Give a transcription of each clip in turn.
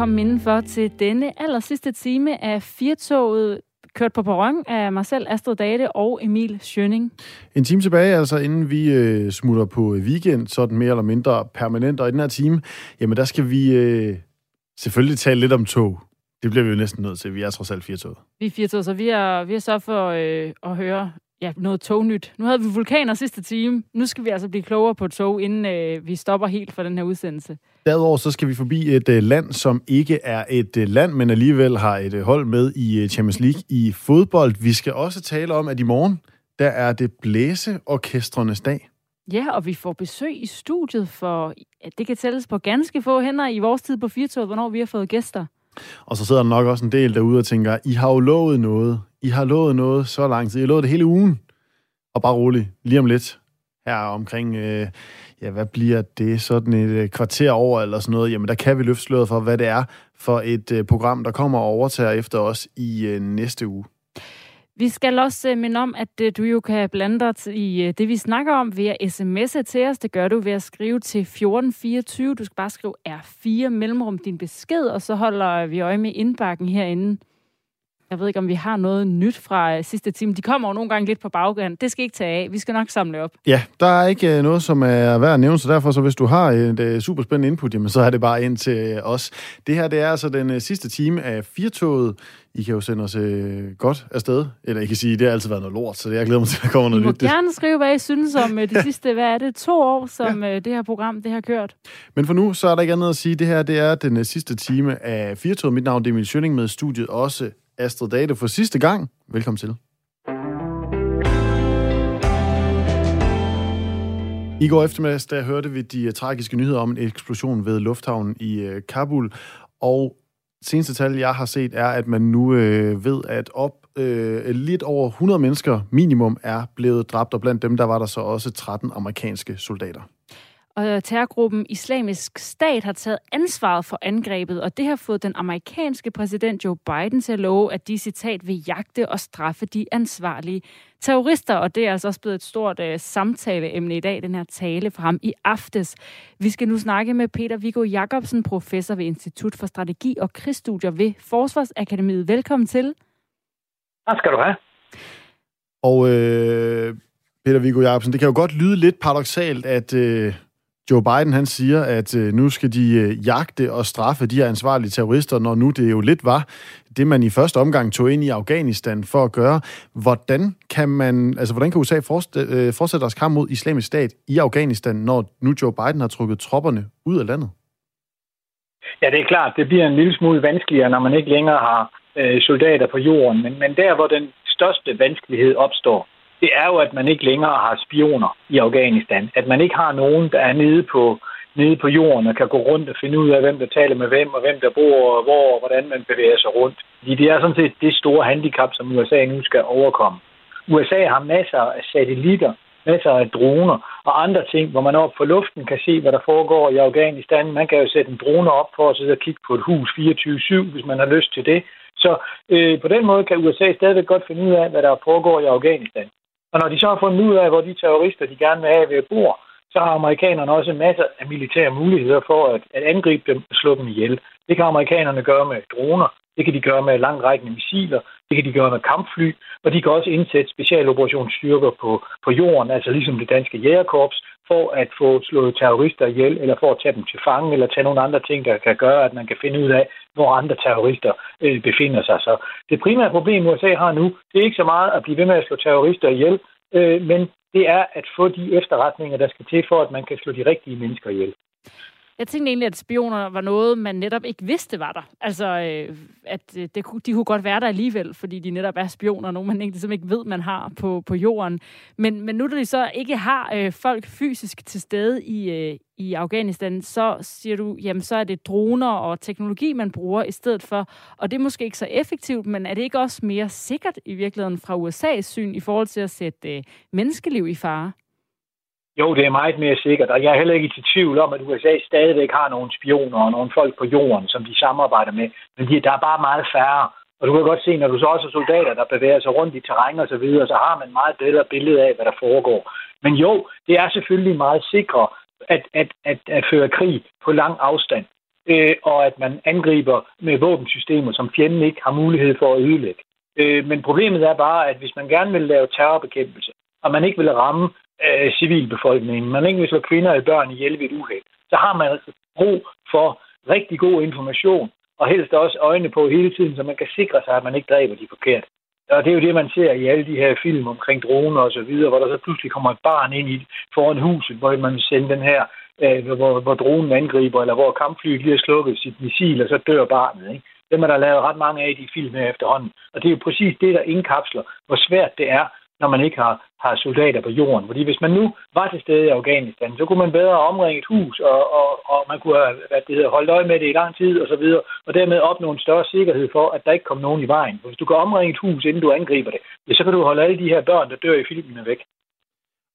velkommen indenfor til denne aller sidste time af Firtoget, kørt på perron af selv, Astrid Date og Emil Schønning. En time tilbage, altså inden vi øh, smutter på weekend, sådan mere eller mindre permanent. Og i den her time, jamen der skal vi øh, selvfølgelig tale lidt om tog. Det bliver vi jo næsten nødt til. Vi er trods alt Firtoget. Vi er Firtoget, så vi har, vi har så for øh, at høre ja, noget tognyt. Nu havde vi vulkaner sidste time. Nu skal vi altså blive klogere på tog, inden øh, vi stopper helt for den her udsendelse. Derudover så skal vi forbi et øh, land, som ikke er et øh, land, men alligevel har et øh, hold med i øh, Champions League i fodbold. Vi skal også tale om, at i morgen, der er det blæseorkestrenes dag. Ja, og vi får besøg i studiet, for at det kan tælles på ganske få hænder i vores tid på Firtoget, hvornår vi har fået gæster. Og så sidder der nok også en del derude og tænker, I har jo lovet noget. I har lovet noget så lang tid. I har lovet det hele ugen. Og bare roligt, lige om lidt, her omkring, øh, ja, hvad bliver det, sådan et øh, kvarter over eller sådan noget, jamen der kan vi løfte sløret for, hvad det er for et øh, program, der kommer og overtager efter os i øh, næste uge. Vi skal også øh, minde om, at øh, du jo kan blande dig i øh, det, vi snakker om via sms'e til os. Det gør du ved at skrive til 1424. Du skal bare skrive R4 mellemrum din besked, og så holder vi øje med indbakken herinde. Jeg ved ikke, om vi har noget nyt fra sidste time. De kommer jo nogle gange lidt på baggrund. Det skal ikke tage af. Vi skal nok samle op. Ja, der er ikke noget, som er værd at nævne, så derfor, så hvis du har et super spændende input, jamen, så er det bare ind til os. Det her, det er altså den sidste time af Firtoget. I kan jo sende os uh, godt afsted. Eller I kan sige, det har altid været noget lort, så jeg glæder mig til, at der kommer noget I må nyt. gerne skrive, hvad I synes om uh, de sidste, hvad er det, to år, som ja. uh, det her program, det har kørt. Men for nu, så er der ikke andet at sige. Det her, det er den uh, sidste time af Firtoget. Mit navn er Emil Schønning med studiet også Astrid Date for sidste gang. Velkommen til. I går eftermiddags, der hørte vi de uh, tragiske nyheder om en eksplosion ved lufthavnen i Kabul, og seneste tal, jeg har set, er, at man nu øh, ved, at op øh, lidt over 100 mennesker minimum er blevet dræbt, og blandt dem, der var der så også 13 amerikanske soldater. Og terrorgruppen Islamisk Stat har taget ansvaret for angrebet, og det har fået den amerikanske præsident Joe Biden til at love, at de citat vil jagte og straffe de ansvarlige terrorister, og det er altså også blevet et stort uh, samtaleemne i dag, den her tale fra ham i aftes. Vi skal nu snakke med Peter Viggo Jacobsen, professor ved Institut for Strategi og Krigsstudier ved Forsvarsakademiet. Velkommen til. Tak skal du have. Og øh, Peter Viggo Jacobsen, det kan jo godt lyde lidt paradoxalt, at øh, Joe Biden han siger, at øh, nu skal de øh, jagte og straffe de her ansvarlige terrorister, når nu det jo lidt var det, man i første omgang tog ind i Afghanistan for at gøre. Hvordan kan man, altså hvordan kan USA fortsætte, øh, fortsætte deres kamp mod islamisk stat i Afghanistan, når nu Joe Biden har trukket tropperne ud af landet? Ja, det er klart, det bliver en lille smule vanskeligere, når man ikke længere har øh, soldater på jorden. Men, men der, hvor den største vanskelighed opstår, det er jo, at man ikke længere har spioner i Afghanistan. At man ikke har nogen, der er nede på, nede på jorden og kan gå rundt og finde ud af, hvem der taler med hvem, og hvem der bor, og hvor, og hvordan man bevæger sig rundt. Fordi det er sådan set det store handicap, som USA nu skal overkomme. USA har masser af satellitter, masser af droner og andre ting, hvor man op på luften kan se, hvad der foregår i Afghanistan. Man kan jo sætte en drone op for at sidde og kigge på et hus 24-7, hvis man har lyst til det. Så øh, på den måde kan USA stadigvæk godt finde ud af, hvad der foregår i Afghanistan. Og når de så har fundet ud af, hvor de terrorister, de gerne vil have ved bor, så har amerikanerne også masser af militære muligheder for at, at angribe dem og slå dem ihjel. Det kan amerikanerne gøre med droner, det kan de gøre med langrækkende missiler, det kan de gøre med kampfly, og de kan også indsætte specialoperationsstyrker på, på jorden, altså ligesom det danske jægerkorps, for at få slået terrorister ihjel, eller for at tage dem til fange, eller tage nogle andre ting, der kan gøre, at man kan finde ud af, hvor andre terrorister øh, befinder sig. Så det primære problem, USA har nu, det er ikke så meget at blive ved med at slå terrorister ihjel, øh, men det er at få de efterretninger, der skal til for, at man kan slå de rigtige mennesker ihjel. Jeg tænkte egentlig, at spioner var noget, man netop ikke vidste var der. Altså, øh, at øh, det, de kunne godt være der alligevel, fordi de netop er spioner, nogen man ikke, ligesom ikke ved, man har på, på jorden. Men, men nu, da de så ikke har øh, folk fysisk til stede i, øh, i Afghanistan, så siger du, jamen så er det droner og teknologi, man bruger i stedet for. Og det er måske ikke så effektivt, men er det ikke også mere sikkert i virkeligheden fra USA's syn i forhold til at sætte øh, menneskeliv i fare? Jo, det er meget mere sikkert, og jeg er heller ikke i tvivl om, at USA stadigvæk har nogle spioner og nogle folk på jorden, som de samarbejder med, men de, der er bare meget færre. Og du kan godt se, når du så også er soldater, der bevæger sig rundt i terræn og så videre, så har man meget bedre billede af, hvad der foregår. Men jo, det er selvfølgelig meget sikre at, at, at, at føre krig på lang afstand. øh, og at man angriber med våbensystemer, som fjenden ikke har mulighed for at ødelægge. Øh, men problemet er bare, at hvis man gerne vil lave terrorbekæmpelse, og man ikke vil ramme øh, civilbefolkningen, man ikke vil slå kvinder og børn ihjel ved et uheld, så har man altså brug for rigtig god information, og helst også øjne på hele tiden, så man kan sikre sig, at man ikke dræber de forkerte. Og det er jo det, man ser i alle de her film omkring droner og så videre, hvor der så pludselig kommer et barn ind i foran huset, hvor man sender den her, øh, hvor, hvor dronen angriber, eller hvor kampflyet lige har slukket sit missil, og så dør barnet. Ikke? Dem er der lavet ret mange af i de film her efterhånden. Og det er jo præcis det, der indkapsler, hvor svært det er når man ikke har, har soldater på jorden. Fordi hvis man nu var til stede i Afghanistan, så kunne man bedre omringe et hus, og, og, og man kunne have hvad det hedder, holdt øje med det i lang tid, og så videre, og dermed opnå en større sikkerhed for, at der ikke kom nogen i vejen. For hvis du kan omringe et hus, inden du angriber det, ja, så kan du holde alle de her børn, der dør i filmene væk.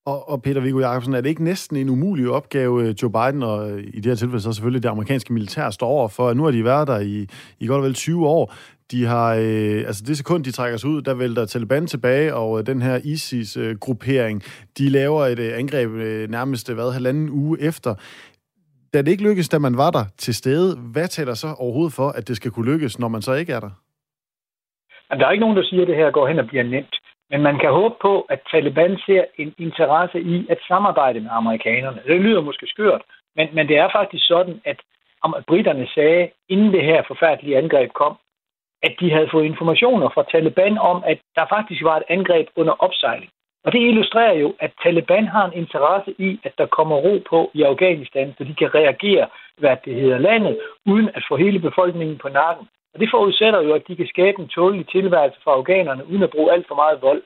Og, og Peter Viggo Jacobsen, er det ikke næsten en umulig opgave, øh, Joe Biden og øh, i det her tilfælde så selvfølgelig det amerikanske militær står over for? Nu har de været der i, i godt og vel 20 år. De har, øh, altså det sekund, de trækker sig ud, der vælter Taliban tilbage, og øh, den her ISIS-gruppering, de laver et øh, angreb øh, nærmest, øh, hvad, halvanden uge efter. Da det ikke lykkedes, da man var der til stede, hvad taler så overhovedet for, at det skal kunne lykkes, når man så ikke er der? Der er ikke nogen, der siger, at det her går hen og bliver nemt. Men man kan håbe på, at Taliban ser en interesse i at samarbejde med amerikanerne. Det lyder måske skørt, men, men det er faktisk sådan, at britterne sagde, inden det her forfærdelige angreb kom, at de havde fået informationer fra Taliban om, at der faktisk var et angreb under opsejling. Og det illustrerer jo, at Taliban har en interesse i, at der kommer ro på i Afghanistan, så de kan reagere, hvad det hedder landet, uden at få hele befolkningen på nakken. Og det forudsætter jo, at de kan skabe en tålelig tilværelse for afghanerne, uden at bruge alt for meget vold.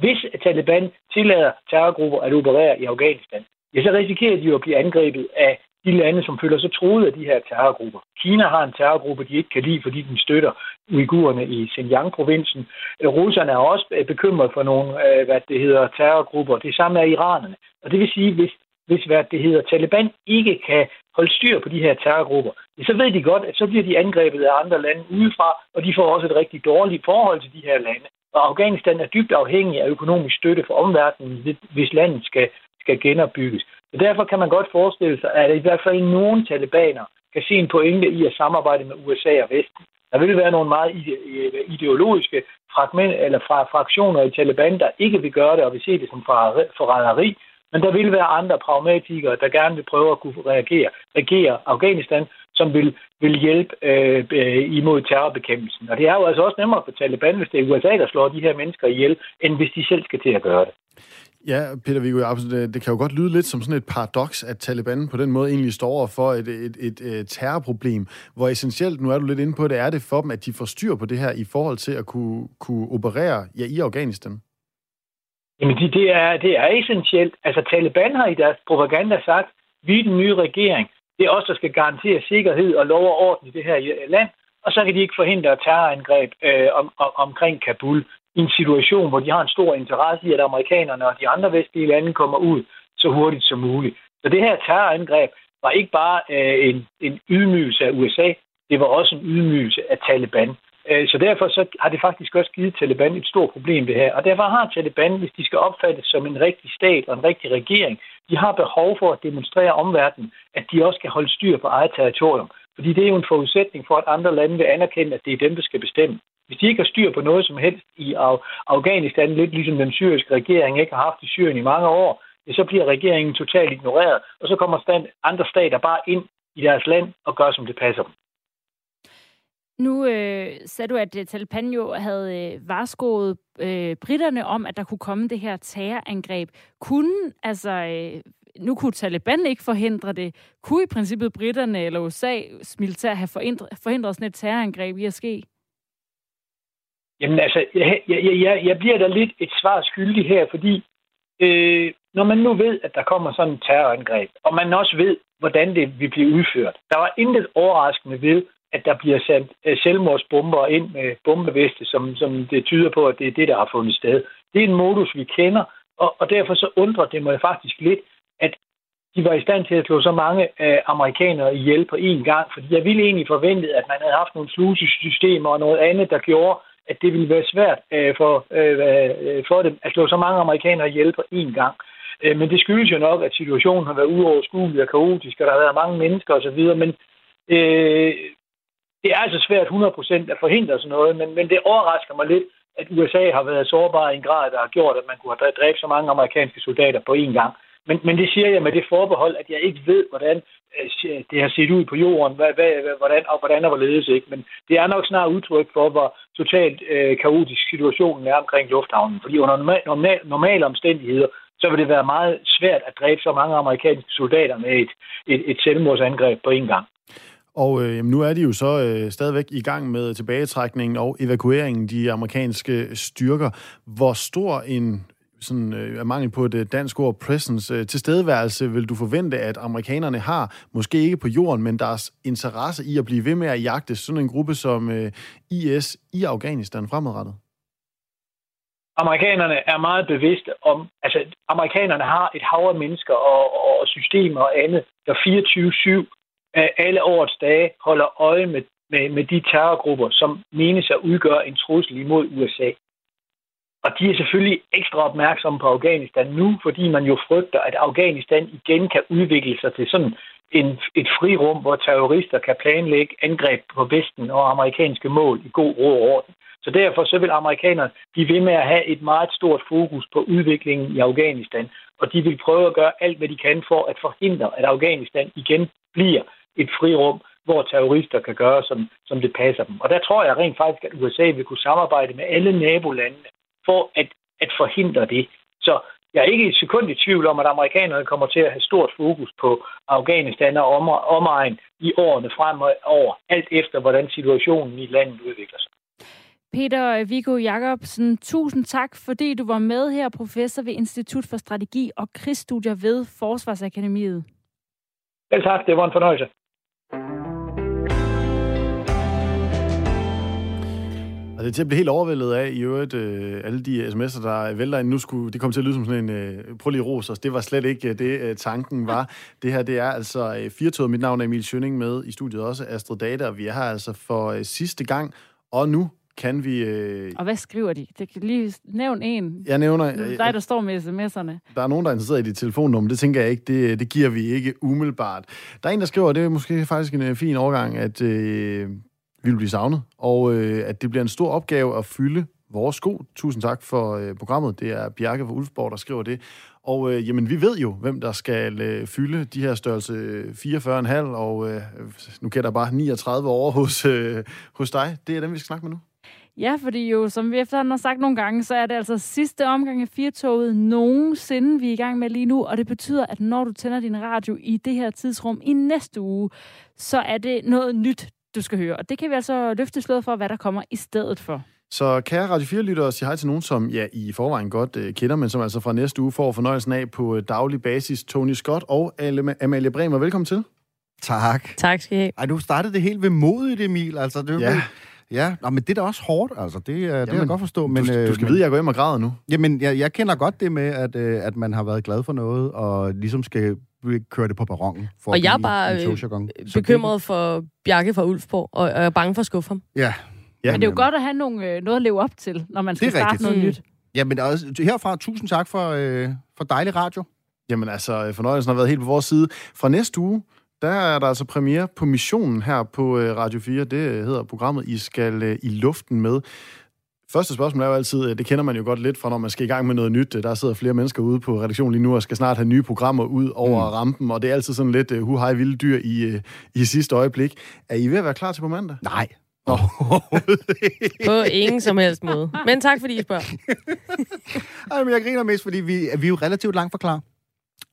Hvis Taliban tillader terrorgrupper at operere i Afghanistan, ja, så risikerer de jo at blive angrebet af de lande, som føler sig troet af de her terrorgrupper. Kina har en terrorgruppe, de ikke kan lide, fordi den støtter uigurerne i Xinjiang-provincen. Øh, russerne er også øh, bekymret for nogle, øh, hvad det hedder, terrorgrupper. Det samme er iranerne. Og det vil sige, hvis, hvis hvad det hedder, Taliban ikke kan holde styr på de her terrorgrupper, så ved de godt, at så bliver de angrebet af andre lande udefra, og de får også et rigtig dårligt forhold til de her lande. Og Afghanistan er dybt afhængig af økonomisk støtte fra omverdenen, hvis landet skal, skal genopbygges. Så derfor kan man godt forestille sig, at i hvert fald nogle talibaner kan se en pointe i at samarbejde med USA og Vesten. Der vil være nogle meget øh, ideologiske fragment, eller fra fraktioner i Taliban, der ikke vil gøre det og vil se det som forræderi, men der vil være andre pragmatikere, der gerne vil prøve at kunne reagere, regere Afghanistan, som vil, vil hjælpe øh, øh, imod terrorbekæmpelsen. Og det er jo altså også nemmere for Taliban, hvis det er USA, der slår de her mennesker ihjel, end hvis de selv skal til at gøre det. Ja, Peter Viggo det, det kan jo godt lyde lidt som sådan et paradoks, at Taliban på den måde egentlig står over for et, et, et, et terrorproblem, hvor essentielt, nu er du lidt inde på det, er det for dem, at de får styr på det her i forhold til at kunne, kunne operere ja, i Afghanistan? Jamen, det, det, er, det er essentielt. Altså, Taliban har i deres propaganda sagt, vi er den nye regering. Det er os, der skal garantere sikkerhed og lov og orden i det her land. Og så kan de ikke forhindre terrorangreb øh, om, om, omkring Kabul i en situation, hvor de har en stor interesse i, at amerikanerne og de andre vestlige lande kommer ud så hurtigt som muligt. Så det her terrorangreb var ikke bare øh, en, en ydmygelse af USA, det var også en ydmygelse af Taliban. Øh, så derfor så har det faktisk også givet Taliban et stort problem det her. Og derfor har Taliban, hvis de skal opfattes som en rigtig stat og en rigtig regering, de har behov for at demonstrere omverdenen, at de også kan holde styr på eget territorium. Fordi det er jo en forudsætning for, at andre lande vil anerkende, at det er dem, der skal bestemme. Hvis de ikke har styr på noget som helst i Afghanistan, lidt ligesom den syriske regering ikke har haft i Syrien i mange år, så bliver regeringen totalt ignoreret, og så kommer andre stater bare ind i deres land og gør, som det passer dem. Nu øh, sagde du, at øh, Taliban jo havde øh, varskoet øh, britterne om, at der kunne komme det her terrorangreb. Kunne, altså, øh, nu kunne Taliban ikke forhindre det. Kunne i princippet britterne eller USA's militær have forhindret, forhindret sådan et terrorangreb i at ske? Jamen altså, jeg, jeg, jeg, jeg bliver da lidt et svar skyldig her, fordi øh, når man nu ved, at der kommer sådan et terrorangreb, og man også ved, hvordan det vil blive udført. Der var intet overraskende ved, at der bliver sat øh, selvmordsbomber ind med bombeveste, som, som det tyder på, at det er det, der har fundet sted. Det er en modus, vi kender, og, og derfor så undrer det mig faktisk lidt, at de var i stand til at slå så mange øh, amerikanere ihjel på én gang, fordi jeg ville egentlig forvente, at man havde haft nogle slusesystemer og noget andet, der gjorde, at det ville være svært øh, for, øh, øh, for dem at slå så mange amerikanere ihjel på én gang. Øh, men det skyldes jo nok, at situationen har været uoverskuelig og kaotisk, og der har været mange mennesker osv., men Øh, det er altså svært 100% at forhindre sådan noget, men, men det overrasker mig lidt, at USA har været sårbar i en grad, der har gjort, at man kunne have dræbt så mange amerikanske soldater på én gang. Men, men det siger jeg med det forbehold, at jeg ikke ved, hvordan øh, det har set ud på jorden, hvad, hvad, hvordan, og hvordan og hvorledes ikke. Men det er nok snart udtryk for, hvor totalt øh, kaotisk situationen er omkring lufthavnen. Fordi under normal, normal, normale omstændigheder, så vil det være meget svært at dræbe så mange amerikanske soldater med et, et, et selvmordsangreb på én gang. Og øh, nu er de jo så øh, stadigvæk i gang med tilbagetrækningen og evakueringen de amerikanske styrker. Hvor stor en sådan, øh, mangel på et øh, dansk ord, presence, øh, tilstedeværelse, vil du forvente, at amerikanerne har, måske ikke på jorden, men deres interesse i at blive ved med at jagte sådan en gruppe som øh, IS i Afghanistan fremadrettet? Amerikanerne er meget bevidste om, altså amerikanerne har et hav af mennesker og, og systemer og andet, der 24-7 alle årets dage holder øje med, med, med de terrorgrupper, som menes at udgøre en trussel imod USA. Og de er selvfølgelig ekstra opmærksomme på Afghanistan nu, fordi man jo frygter, at Afghanistan igen kan udvikle sig til sådan en, et frirum, hvor terrorister kan planlægge angreb på Vesten og amerikanske mål i god ro og orden. Så derfor så vil amerikanerne blive ved med at have et meget stort fokus på udviklingen i Afghanistan, og de vil prøve at gøre alt, hvad de kan for at forhindre, at Afghanistan igen bliver et frirum, hvor terrorister kan gøre, som, som det passer dem. Og der tror jeg rent faktisk, at USA vil kunne samarbejde med alle nabolandene for at, at forhindre det. Så jeg er ikke et sekund i tvivl om, at amerikanerne kommer til at have stort fokus på Afghanistan og omegn i årene fremover, alt efter hvordan situationen i landet udvikler sig. Peter Viggo Jacobsen, tusind tak, fordi du var med her, professor ved Institut for Strategi og Krigsstudier ved Forsvarsakademiet. Vel tak, det var en fornøjelse. Og er til at blive helt overvældet af, i øvrigt, øh, alle de sms'er, der vælter ind. Nu skulle det komme til at lyde som sådan en, øh, prøv lige ros os. Det var slet ikke øh, det, øh, tanken var. Det her, det er altså øh, Firtoget. Mit navn er Emil Schønning med i studiet også, Astrid Data, og vi er her altså for øh, sidste gang. Og nu kan vi... Øh... Og hvad skriver de? Det kan lige nævn en. Jeg nævner... Er dig, der står med sms'erne. Der er nogen, der er interesseret i dit telefonnummer. Det tænker jeg ikke, det, det giver vi ikke umiddelbart. Der er en, der skriver, det er måske faktisk en øh, fin overgang, at øh, vi vil blive savnet, og øh, at det bliver en stor opgave at fylde vores sko. Tusind tak for øh, programmet. Det er Bjarke fra Ulfborg, der skriver det. Og øh, jamen, vi ved jo, hvem der skal øh, fylde de her størrelse 44,5, og øh, nu kan der bare 39 år hos, øh, hos dig. Det er dem, vi skal snakke med nu. Ja, fordi jo, som vi efterhånden har sagt nogle gange, så er det altså sidste omgang af Firtoget nogensinde, vi er i gang med lige nu, og det betyder, at når du tænder din radio i det her tidsrum i næste uge, så er det noget nyt, du skal høre. Og det kan vi altså løfte slået for, hvad der kommer i stedet for. Så kære Radio 4-lyttere, siger hej til nogen, som ja, I forvejen godt uh, kender, men som altså fra næste uge får fornøjelsen af på uh, daglig basis. Tony Scott og Amalie Bremer, velkommen til. Tak. Tak skal I have. Ej, du startede det helt ved modet, Emil. Altså, det ja. Ja, Nå, men det er da også hårdt, altså. Det, Jamen, det kan jeg godt forstå. Men, du, du skal men, vide, at jeg går hjem og græder nu. Jamen, jeg, jeg kender godt det med, at, at man har været glad for noget, og ligesom skal køre det på perronen. For og jeg er bare øh, bekymret for Bjarke fra Ulfborg, og, og er bange for at skuffe ham. Ja. ja. Men det er jo godt at have nogle, øh, noget at leve op til, når man skal starte rigtigt. noget mm. nyt. Ja, men også, herfra tusind tak for, øh, for dejlig radio. Jamen altså, fornøjelsen har været helt på vores side. Fra næste uge, der er der altså premiere på missionen her på øh, Radio 4. Det hedder programmet, I skal øh, i luften med. Første spørgsmål er jo altid, øh, det kender man jo godt lidt fra, når man skal i gang med noget nyt. Der sidder flere mennesker ude på redaktionen lige nu og skal snart have nye programmer ud over mm. rampen, og det er altid sådan lidt uh, hu hej vilde dyr i, uh, i sidste øjeblik. Er I ved at være klar til på mandag? Nej. På ingen som helst måde. Men tak, fordi I spørger. Ej, men jeg griner mest, fordi vi, vi er jo relativt langt fra klar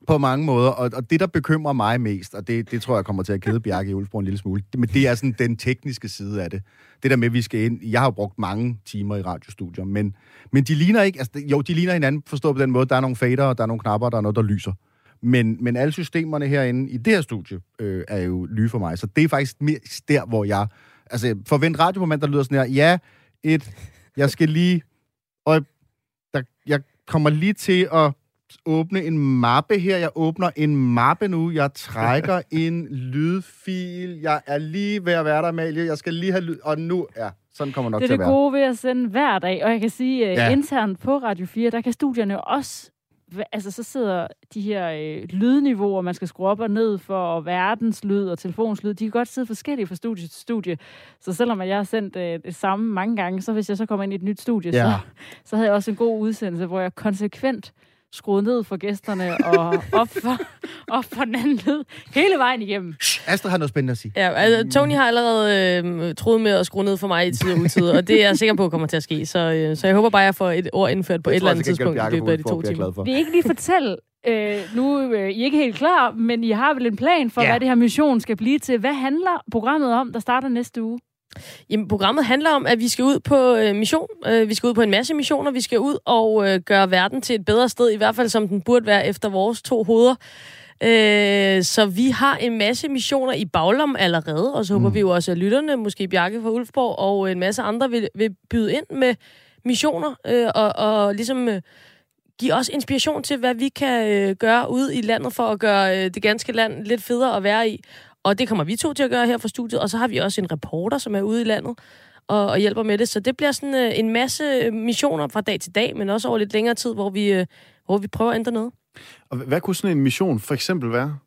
på mange måder, og, og det, der bekymrer mig mest, og det, det tror jeg kommer til at kede Bjarke i Ulfborg en lille smule, det, men det er sådan den tekniske side af det. Det der med, at vi skal ind... Jeg har jo brugt mange timer i radiostudier, men, men de ligner ikke... Altså, jo, de ligner hinanden, forstået på den måde. Der er nogle fader, der er nogle knapper, der er noget, der lyser. Men, men alle systemerne herinde i det her studie øh, er jo nye for mig, så det er faktisk mest der, hvor jeg... Altså, forvent radiomoment, der lyder sådan her, ja, et, jeg skal lige... Og der, jeg kommer lige til at åbne en mappe her. Jeg åbner en mappe nu. Jeg trækker en lydfil. Jeg er lige ved at være der, Amalie. Jeg skal lige have lyd. Og nu er... Ja, sådan kommer nok til at være. Det er det gode ved at sende hver dag. Og jeg kan sige, uh, ja. internt på Radio 4, der kan studierne også altså så sidder de her øh, lydniveauer, man skal skrue op og ned for, og verdenslyd og telefonslyd, de kan godt sidde forskellige fra studie til studie. Så selvom jeg har sendt øh, det samme mange gange, så hvis jeg så kommer ind i et nyt studie, ja. så, så havde jeg også en god udsendelse, hvor jeg konsekvent skruet ned for gæsterne og op for, op for den anden lyd hele vejen igennem. Astrid har noget spændende at sige. Ja, altså, Tony har allerede øh, troet med at skrue ned for mig i tid og utid, og det er jeg sikker på kommer til at ske. Så, øh, så jeg håber bare, at jeg får et ord indført på jeg et eller andet tidspunkt i løbet af de to timer. Vi ikke lige fortælle, øh, nu øh, I er ikke helt klar, men I har vel en plan for, ja. hvad det her mission skal blive til. Hvad handler programmet om, der starter næste uge? Jamen, programmet handler om, at vi skal ud på øh, mission. Øh, vi skal ud på en masse missioner. Vi skal ud og øh, gøre verden til et bedre sted, i hvert fald som den burde være efter vores to hoveder. Øh, så vi har en masse missioner i Baglom allerede, og så håber mm. vi jo også, at lytterne, måske Bjarke fra Ulfborg og en masse andre, vil, vil byde ind med missioner øh, og, og ligesom... Øh, give os inspiration til, hvad vi kan øh, gøre ude i landet for at gøre øh, det ganske land lidt federe at være i. Og det kommer vi to til at gøre her fra studiet. Og så har vi også en reporter, som er ude i landet og, og hjælper med det. Så det bliver sådan øh, en masse missioner fra dag til dag, men også over lidt længere tid, hvor vi, øh, hvor vi prøver at ændre noget. Og hvad kunne sådan en mission for eksempel være?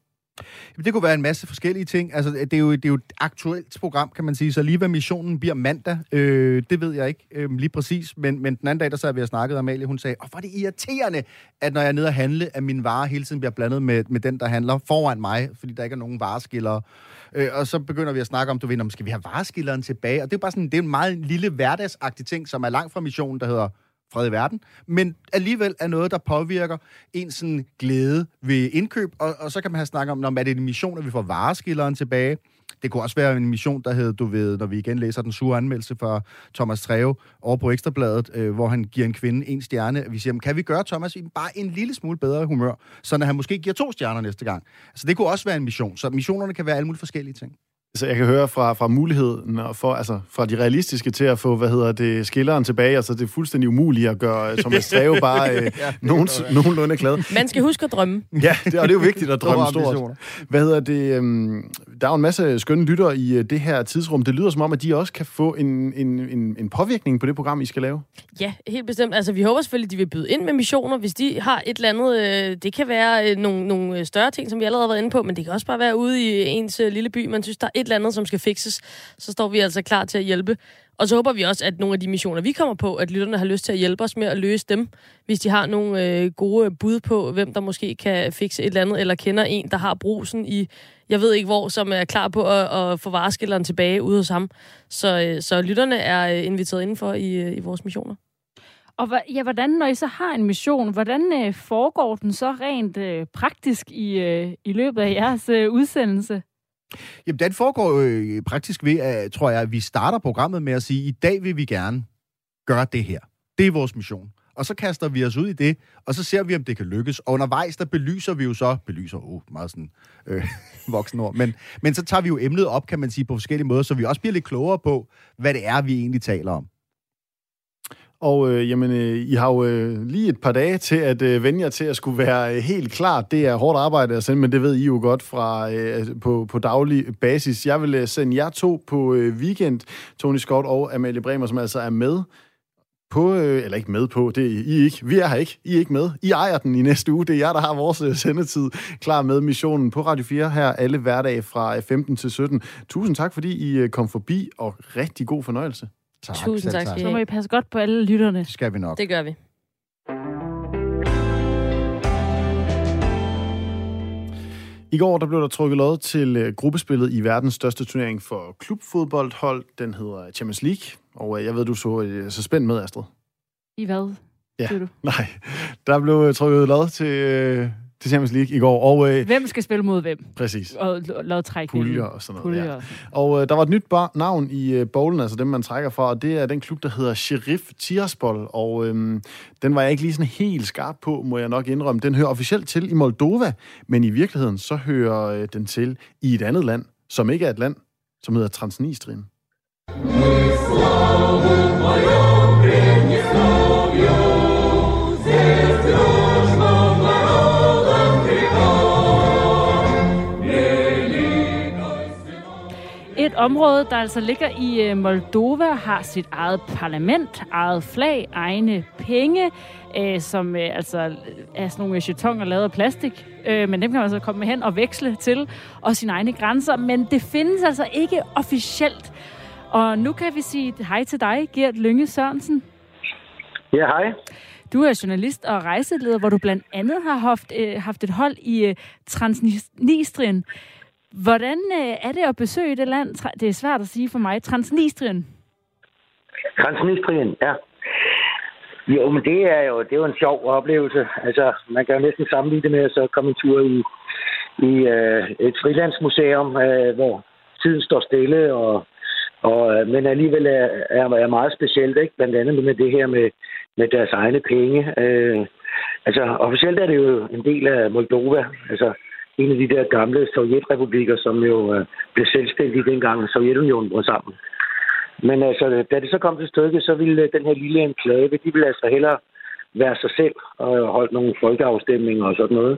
Det kunne være en masse forskellige ting. Altså, det er jo, det er jo et aktuelt program, kan man sige. Så lige hvad missionen bliver mandag, øh, det ved jeg ikke øh, lige præcis. Men, men den anden dag, der sad vi og snakkede, Amalie, hun sagde, åh, hvor er det irriterende, at når jeg er nede og handle, at min vare hele tiden bliver blandet med, med den, der handler foran mig, fordi der ikke er nogen vareskillere. Øh, og så begynder vi at snakke om, du ved, om skal vi have vareskilleren tilbage? Og det er bare sådan, det er en meget lille hverdagsagtig ting, som er langt fra missionen, der hedder fred i verden, men alligevel er noget, der påvirker en sådan glæde ved indkøb, og, og så kan man have snakket om, når er det en mission, at vi får vareskilleren tilbage. Det kunne også være en mission, der hedder, du ved, når vi igen læser den sure anmeldelse fra Thomas Treve over på Ekstrabladet, øh, hvor han giver en kvinde en stjerne. Vi siger, kan vi gøre Thomas i bare en lille smule bedre humør, så han måske giver to stjerner næste gang. Altså det kunne også være en mission. Så missionerne kan være alle mulige forskellige ting. Så jeg kan høre fra, fra muligheden for, altså fra de realistiske til at få, hvad hedder det, skilleren tilbage, altså det er fuldstændig umuligt at gøre øh, Thomas Treve bare øh, ja, nogen, nogenlunde glad. Man skal huske at drømme. Ja, det, og det er jo vigtigt at drømme stort. Hvad hedder det, øhm, der er jo en masse skønne lytter i øh, det her tidsrum. Det lyder som om, at de også kan få en, en, en, en påvirkning på det program, I skal lave. Ja, helt bestemt. Altså vi håber selvfølgelig, at de vil byde ind med missioner, hvis de har et eller andet, øh, det kan være øh, nogle, nogle større ting, som vi allerede har været inde på, men det kan også bare være ude i ens øh, lille by, man synes, der er et eller andet, som skal fikses, så står vi altså klar til at hjælpe. Og så håber vi også, at nogle af de missioner, vi kommer på, at lytterne har lyst til at hjælpe os med at løse dem, hvis de har nogle øh, gode bud på, hvem der måske kan fikse et eller andet, eller kender en, der har brusen i, jeg ved ikke hvor, som er klar på at, at få vareskilleren tilbage ude hos ham. Så, øh, så lytterne er øh, inviteret indenfor i, øh, i vores missioner. Og ja, hvordan, når I så har en mission, hvordan øh, foregår den så rent øh, praktisk i, øh, i løbet af jeres øh, udsendelse? Jamen, den foregår jo øh, praktisk ved, at, tror jeg, at vi starter programmet med at sige, i dag vil vi gerne gøre det her. Det er vores mission. Og så kaster vi os ud i det, og så ser vi, om det kan lykkes. Og undervejs, der belyser vi jo så, belyser, oh, meget sådan øh, voksenord, men, men så tager vi jo emnet op, kan man sige, på forskellige måder, så vi også bliver lidt klogere på, hvad det er, vi egentlig taler om. Og øh, jamen, øh, I har jo øh, lige et par dage til at øh, vende jer til at skulle være øh, helt klar. Det er hårdt arbejde at sende, men det ved I jo godt fra øh, altså, på, på daglig basis. Jeg vil øh, sende jer to på øh, weekend, Tony Scott og Amalie Bremer, som altså er med på, øh, eller ikke med på, det er I ikke. Vi er her ikke. I er ikke med. I ejer den i næste uge. Det er jer, der har vores øh, sendetid klar med missionen på Radio 4 her alle hverdage fra øh, 15 til 17. Tusind tak, fordi I øh, kom forbi, og rigtig god fornøjelse. Tak. Tusind tak. Så må I passe godt på alle lytterne. Det skal vi nok. Det gør vi. I går der blev der trukket lod til øh, gruppespillet i verdens største turnering for klubfodboldhold. Den hedder Champions League. Og øh, jeg ved, du så, øh, så spændt med, Astrid. I hvad? Ja, du? nej. Der blev trukket lod til, til Champions League i går. Og, øh, hvem skal spille mod hvem? Præcis. Og lodtrækning. Puljer og sådan noget. Puljer. Ja. Og øh, der var et nyt bar, navn i øh, bowlen, altså dem, man trækker fra, og det er den klub, der hedder Sheriff Tiraspol. Og øh, den var jeg ikke lige sådan helt skarp på, må jeg nok indrømme. Den hører officielt til i Moldova, men i virkeligheden så hører øh, den til i et andet land, som ikke er et land, som hedder Transnistrien. Område, der altså ligger i øh, Moldova, har sit eget parlament, eget flag, egne penge, øh, som øh, altså er sådan nogle jetonger lavet af plastik. Øh, men dem kan man så komme hen og veksle til, og sine egne grænser. Men det findes altså ikke officielt. Og nu kan vi sige hej til dig, Gert Lynge Sørensen. Ja, hej. Du er journalist og rejseleder, hvor du blandt andet har haft, øh, haft et hold i øh, Transnistrien. Hvordan øh, er det at besøge det land? Det er svært at sige for mig. Transnistrien. Transnistrien, ja. Jo, men det er jo, det er jo en sjov oplevelse. Altså, man kan jo næsten sammenligne det med at så komme en tur i, i øh, et frilandsmuseum, øh, hvor tiden står stille, og, og, øh, men alligevel er, er, er meget specielt, ikke? blandt andet med det her med, med deres egne penge. Øh, altså, officielt er det jo en del af Moldova, altså en af de der gamle sovjetrepublikker, som jo øh, blev selvstændige dengang Sovjetunionen brød sammen. Men altså, da det så kom til stykket, så ville øh, den her lille enklave, de ville altså hellere være sig selv og holde nogle folkeafstemninger og sådan noget.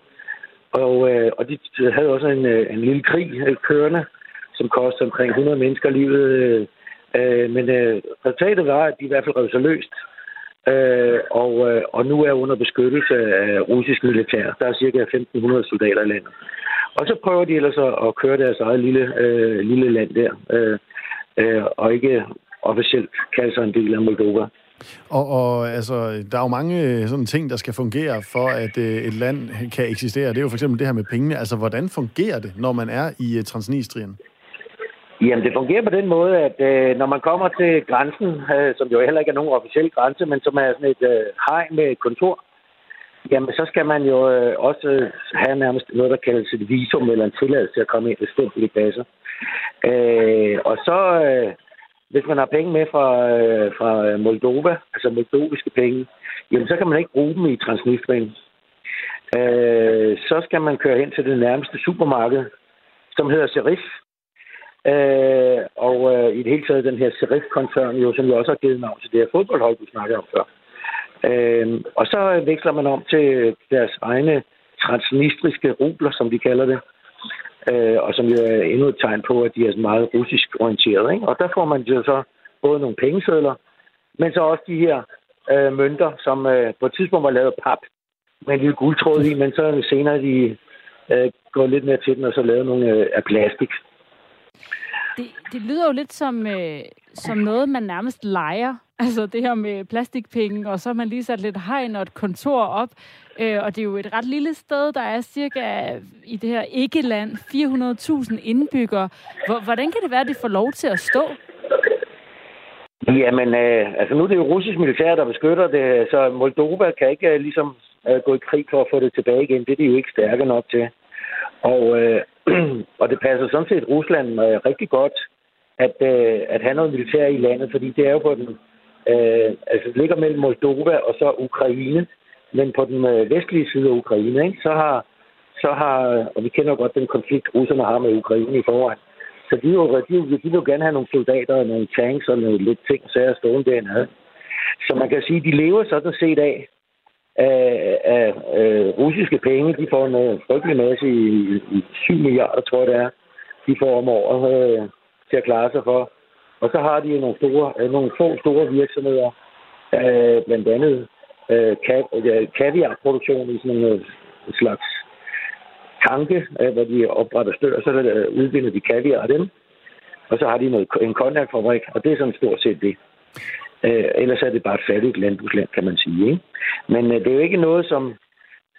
Og, øh, og de havde også en, øh, en lille krig øh, kørende, som kostede omkring 100 mennesker livet. Øh, øh, men øh, resultatet var, at de i hvert fald rev sig løst. Øh, og, øh, og nu er under beskyttelse af russisk militær. Der er cirka 1.500 soldater i landet. Og så prøver de ellers at, at køre deres eget lille, øh, lille land der. Øh, øh, og ikke officielt kalde sig en del af Moldova. Og, og altså, der er jo mange øh, sådan ting, der skal fungere for, at øh, et land kan eksistere. Det er jo for eksempel det her med pengene. Altså, hvordan fungerer det, når man er i øh, Transnistrien? Jamen, det fungerer på den måde, at øh, når man kommer til grænsen, øh, som jo heller ikke er nogen officiel grænse, men som er sådan et øh, hegn med et kontor, jamen, så skal man jo øh, også have nærmest noget, der kaldes et visum eller en tilladelse til at komme ind og stempel i. Øh, og så, øh, hvis man har penge med fra, øh, fra Moldova, altså moldoviske penge, jamen, så kan man ikke bruge dem i Transnistrien. Øh, så skal man køre hen til det nærmeste supermarked, som hedder Serif, Øh, og øh, i det hele taget den her Serif-koncern, jo, som jo også har givet navn til det her fodboldhold, vi snakkede om før. Øh, og så veksler man om til deres egne transnistriske rubler, som de kalder det. Øh, og som jo er endnu et tegn på, at de er meget russisk orienteret. Ikke? Og der får man jo så både nogle pengesedler, men så også de her øh, mønter, som øh, på et tidspunkt var lavet pap med en lille guldtråd i, men så senere de øh, gået lidt mere til den og så lavet nogle øh, af plastik. Det, det lyder jo lidt som, øh, som noget, man nærmest leger. Altså det her med plastikpenge, og så har man lige sat lidt hegn og et kontor op. Øh, og det er jo et ret lille sted, der er cirka i det her ikke-land 400.000 indbyggere. Hvordan kan det være, at det får lov til at stå? Jamen, øh, altså nu er det jo russisk militær, der beskytter det, så Moldova kan ikke øh, ligesom øh, gå i krig for at få det tilbage igen. Det er de jo ikke stærke nok til. Og, øh, og det passer sådan set Rusland øh, rigtig godt, at, øh, at have noget militær i landet, fordi det er jo på den, øh, altså det ligger mellem Moldova og så Ukraine, men på den øh, vestlige side af Ukraine, ikke, så har, så har, og vi kender godt den konflikt, russerne har med Ukraine i forvejen, så de, jo, de, de vil jo gerne have nogle soldater og nogle tanks og nogle lidt ting, så er stående dernede. Så man kan sige, at de lever sådan set af, af, af, øh, russiske penge. De får en øh, frygtelig masse i, i 7 milliarder, tror jeg det er, de får om året øh, til at klare sig for. Og så har de nogle, store, øh, nogle få store virksomheder, øh, blandt andet øh, kaviarproduktion i sådan en, øh, slags tanke, øh, hvor de opretter stør, så der, udvinder de kaviar af dem. Og så har de noget, en konjakfabrik, og det er sådan stort set det. Øh, ellers er det bare et fattigt landbrugsland, kan man sige. Ikke? Men øh, det er jo ikke noget, som,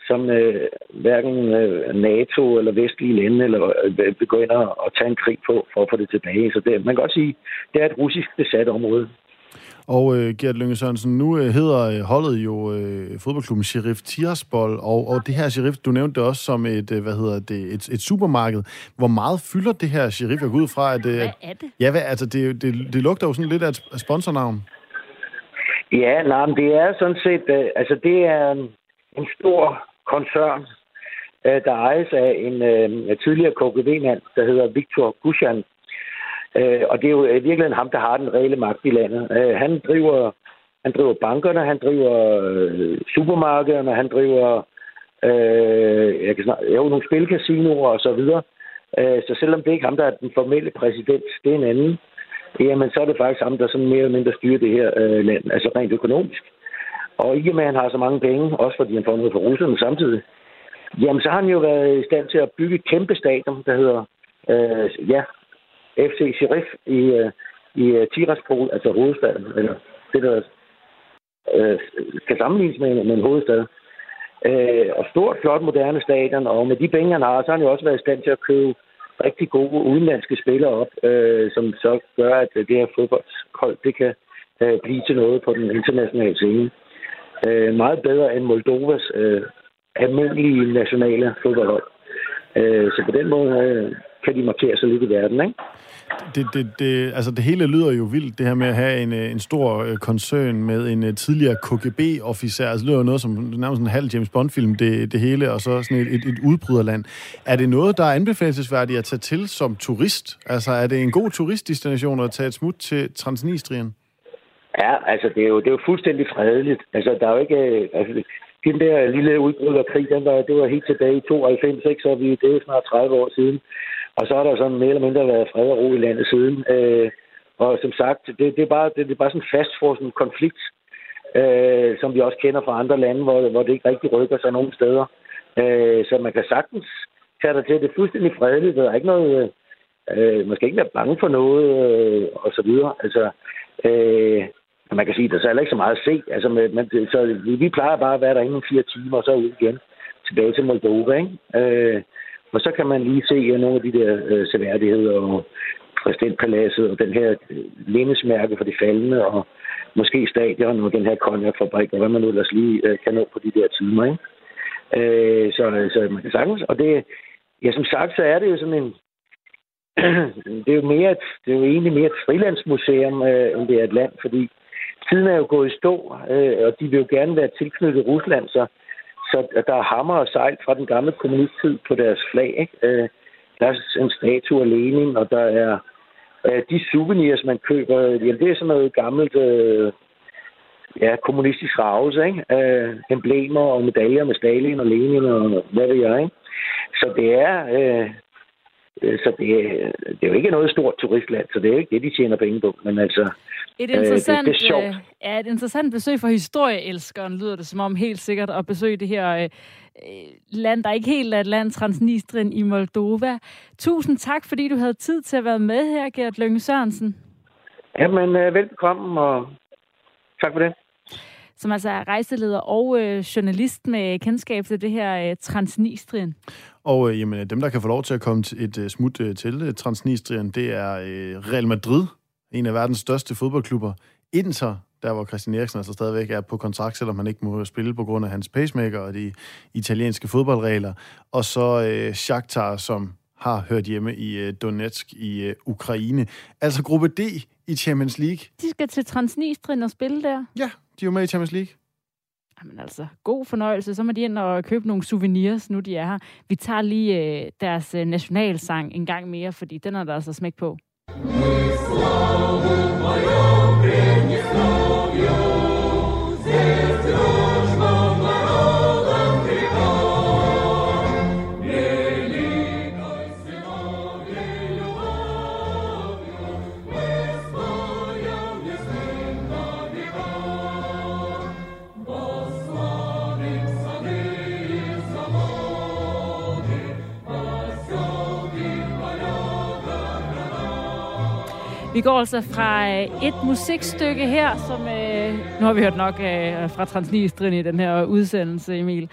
som øh, hverken øh, NATO eller vestlige lande eller, øh, og, og tager en krig på for at få det tilbage. Så det, man kan godt sige, det er et russisk besat område. Og øh, Gert Lønge Sørensen, nu øh, hedder øh, holdet jo øh, fodboldklubben Sheriff Tiraspol, og, og det her Sheriff, du nævnte det også som et, øh, hvad hedder det, et, et supermarked. Hvor meget fylder det her Sheriff? Jeg går ud fra, at... Øh, hvad er det? Ja, hvad, altså det, det, det lugter jo sådan lidt af et sponsornavn. Ja, nej, men det er sådan set, øh, altså det er øhm, en stor koncern, øh, der ejes af en øh, tidligere KGB-mand, der hedder Viktor Gushan. Øh, og det er jo øh, i virkeligheden ham, der har den reelle magt i landet. Øh, han driver han driver bankerne, han driver øh, supermarkederne, han driver øh, jeg kan snart, jo, nogle spilkasinoer og så videre. Øh, så selvom det ikke er ham, der er den formelle præsident, det er en anden, jamen så er det faktisk ham, der sådan mere eller mindre styrer det her øh, land, altså rent økonomisk. Og ikke med, at han har så mange penge, også fordi han får noget fra russerne samtidig, jamen så har han jo været i stand til at bygge et kæmpe stadion, der hedder øh, ja, FC Sheriff i, øh, i øh, Tiraspol, altså hovedstaden, eller det, der øh, kan sammenlignes med, med en hovedstad. Øh, og stort, flot, moderne stadion, og med de penge, han har, så har han jo også været i stand til at købe rigtig gode udenlandske spillere op, øh, som så gør, at det her fodboldhold, det kan øh, blive til noget på den internationale scene. Øh, meget bedre end Moldovas øh, almindelige nationale fodboldhold. Øh, så på den måde øh, kan de markere sig lidt i verden, ikke? Det, det, det, altså det hele lyder jo vildt, det her med at have en, øh, en stor øh, koncern med en øh, tidligere KGB-officer. Altså det lyder jo noget som nærmest en halv James Bond-film, det, det hele, og så sådan et, et, et udbryderland. Er det noget, der er anbefalesværdigt at tage til som turist? Altså er det en god turistdestination at tage et smut til Transnistrien? Ja, altså det er jo, det er jo fuldstændig fredeligt. Altså der er jo ikke... Altså, den der lille udbryderkrig, den var, det var helt tilbage i 92, ikke? så vi, det er snart 30 år siden. Og så har der sådan mere eller mindre været fred og ro i landet siden. Øh, og som sagt, det, det, er bare, det, det er bare sådan en fastfrosset konflikt, øh, som vi også kender fra andre lande, hvor, hvor det ikke rigtig rykker sig nogen steder. Øh, så man kan sagtens tage dig til, det er fuldstændig fredeligt. Der er ikke noget... Øh, man skal ikke være bange for noget, øh, og så videre. Altså, øh, man kan sige, der er så ikke så meget at se. Altså, med, man, så vi, vi plejer bare at være der inden fire timer, og så ud igen tilbage til Moldova. Ikke? Øh, og så kan man lige se nogle af de der øh, seværdigheder og præsidentpaladset og den her øh, lindesmærke for de faldende og måske stadion og den her konjakfabrik og hvad man nu ellers lige øh, kan nå på de der timer. Ikke? Øh, så, så man kan sagtens. Og det, ja, som sagt, så er det jo sådan en det er jo mere et, det er jo egentlig mere et frilandsmuseum, øh, end det er et land, fordi tiden er jo gået i stå, øh, og de vil jo gerne være tilknyttet Rusland, så så der er hammer og sejl fra den gamle kommunisttid på deres flag. Ikke? Øh, der er en statue af Lenin, og der er øh, de souvenirs, man køber. Jamen, det er sådan noget gammelt øh, ja, kommunistisk ravelse. Ikke? Øh, emblemer og medaljer med Stalin og Lenin og hvad ved jeg. Ikke? Så det er... Øh, så det, det er jo ikke noget stort turistland, så det er jo ikke det, de tjener penge på. Men altså, et interessant, øh, det, det er øh, ja, et interessant besøg for historieelskeren, lyder det som om helt sikkert, at besøge det her øh, land, der ikke helt er et land, Transnistrien i Moldova. Tusind tak, fordi du havde tid til at være med her, Gert Lønge Sørensen. Jamen, øh, velkommen, og tak for det. Som altså er rejseleder og øh, journalist med kendskab til det her øh, Transnistrien. Og øh, jamen, dem, der kan få lov til at komme til et øh, smut øh, til øh, Transnistrien, det er øh, Real Madrid, en af verdens største fodboldklubber, Inter, der hvor Christian Eriksen altså stadigvæk er på kontrakt, selvom han ikke må spille på grund af hans pacemaker og de italienske fodboldregler. Og så øh, Shakhtar, som har hørt hjemme i øh, Donetsk i øh, Ukraine. Altså gruppe D i Champions League. De skal til Transnistrien og spille der? Ja, de er jo med i Champions League. Jamen altså, god fornøjelse. Så må de ind og købe nogle souvenirs, nu de er her. Vi tager lige øh, deres øh, nationalsang en gang mere, fordi den er der altså smæk på. Славу мою принесло Vi går altså fra øh, et musikstykke her, som øh, nu har vi hørt nok øh, fra Transnistrien i den her udsendelse, Emil.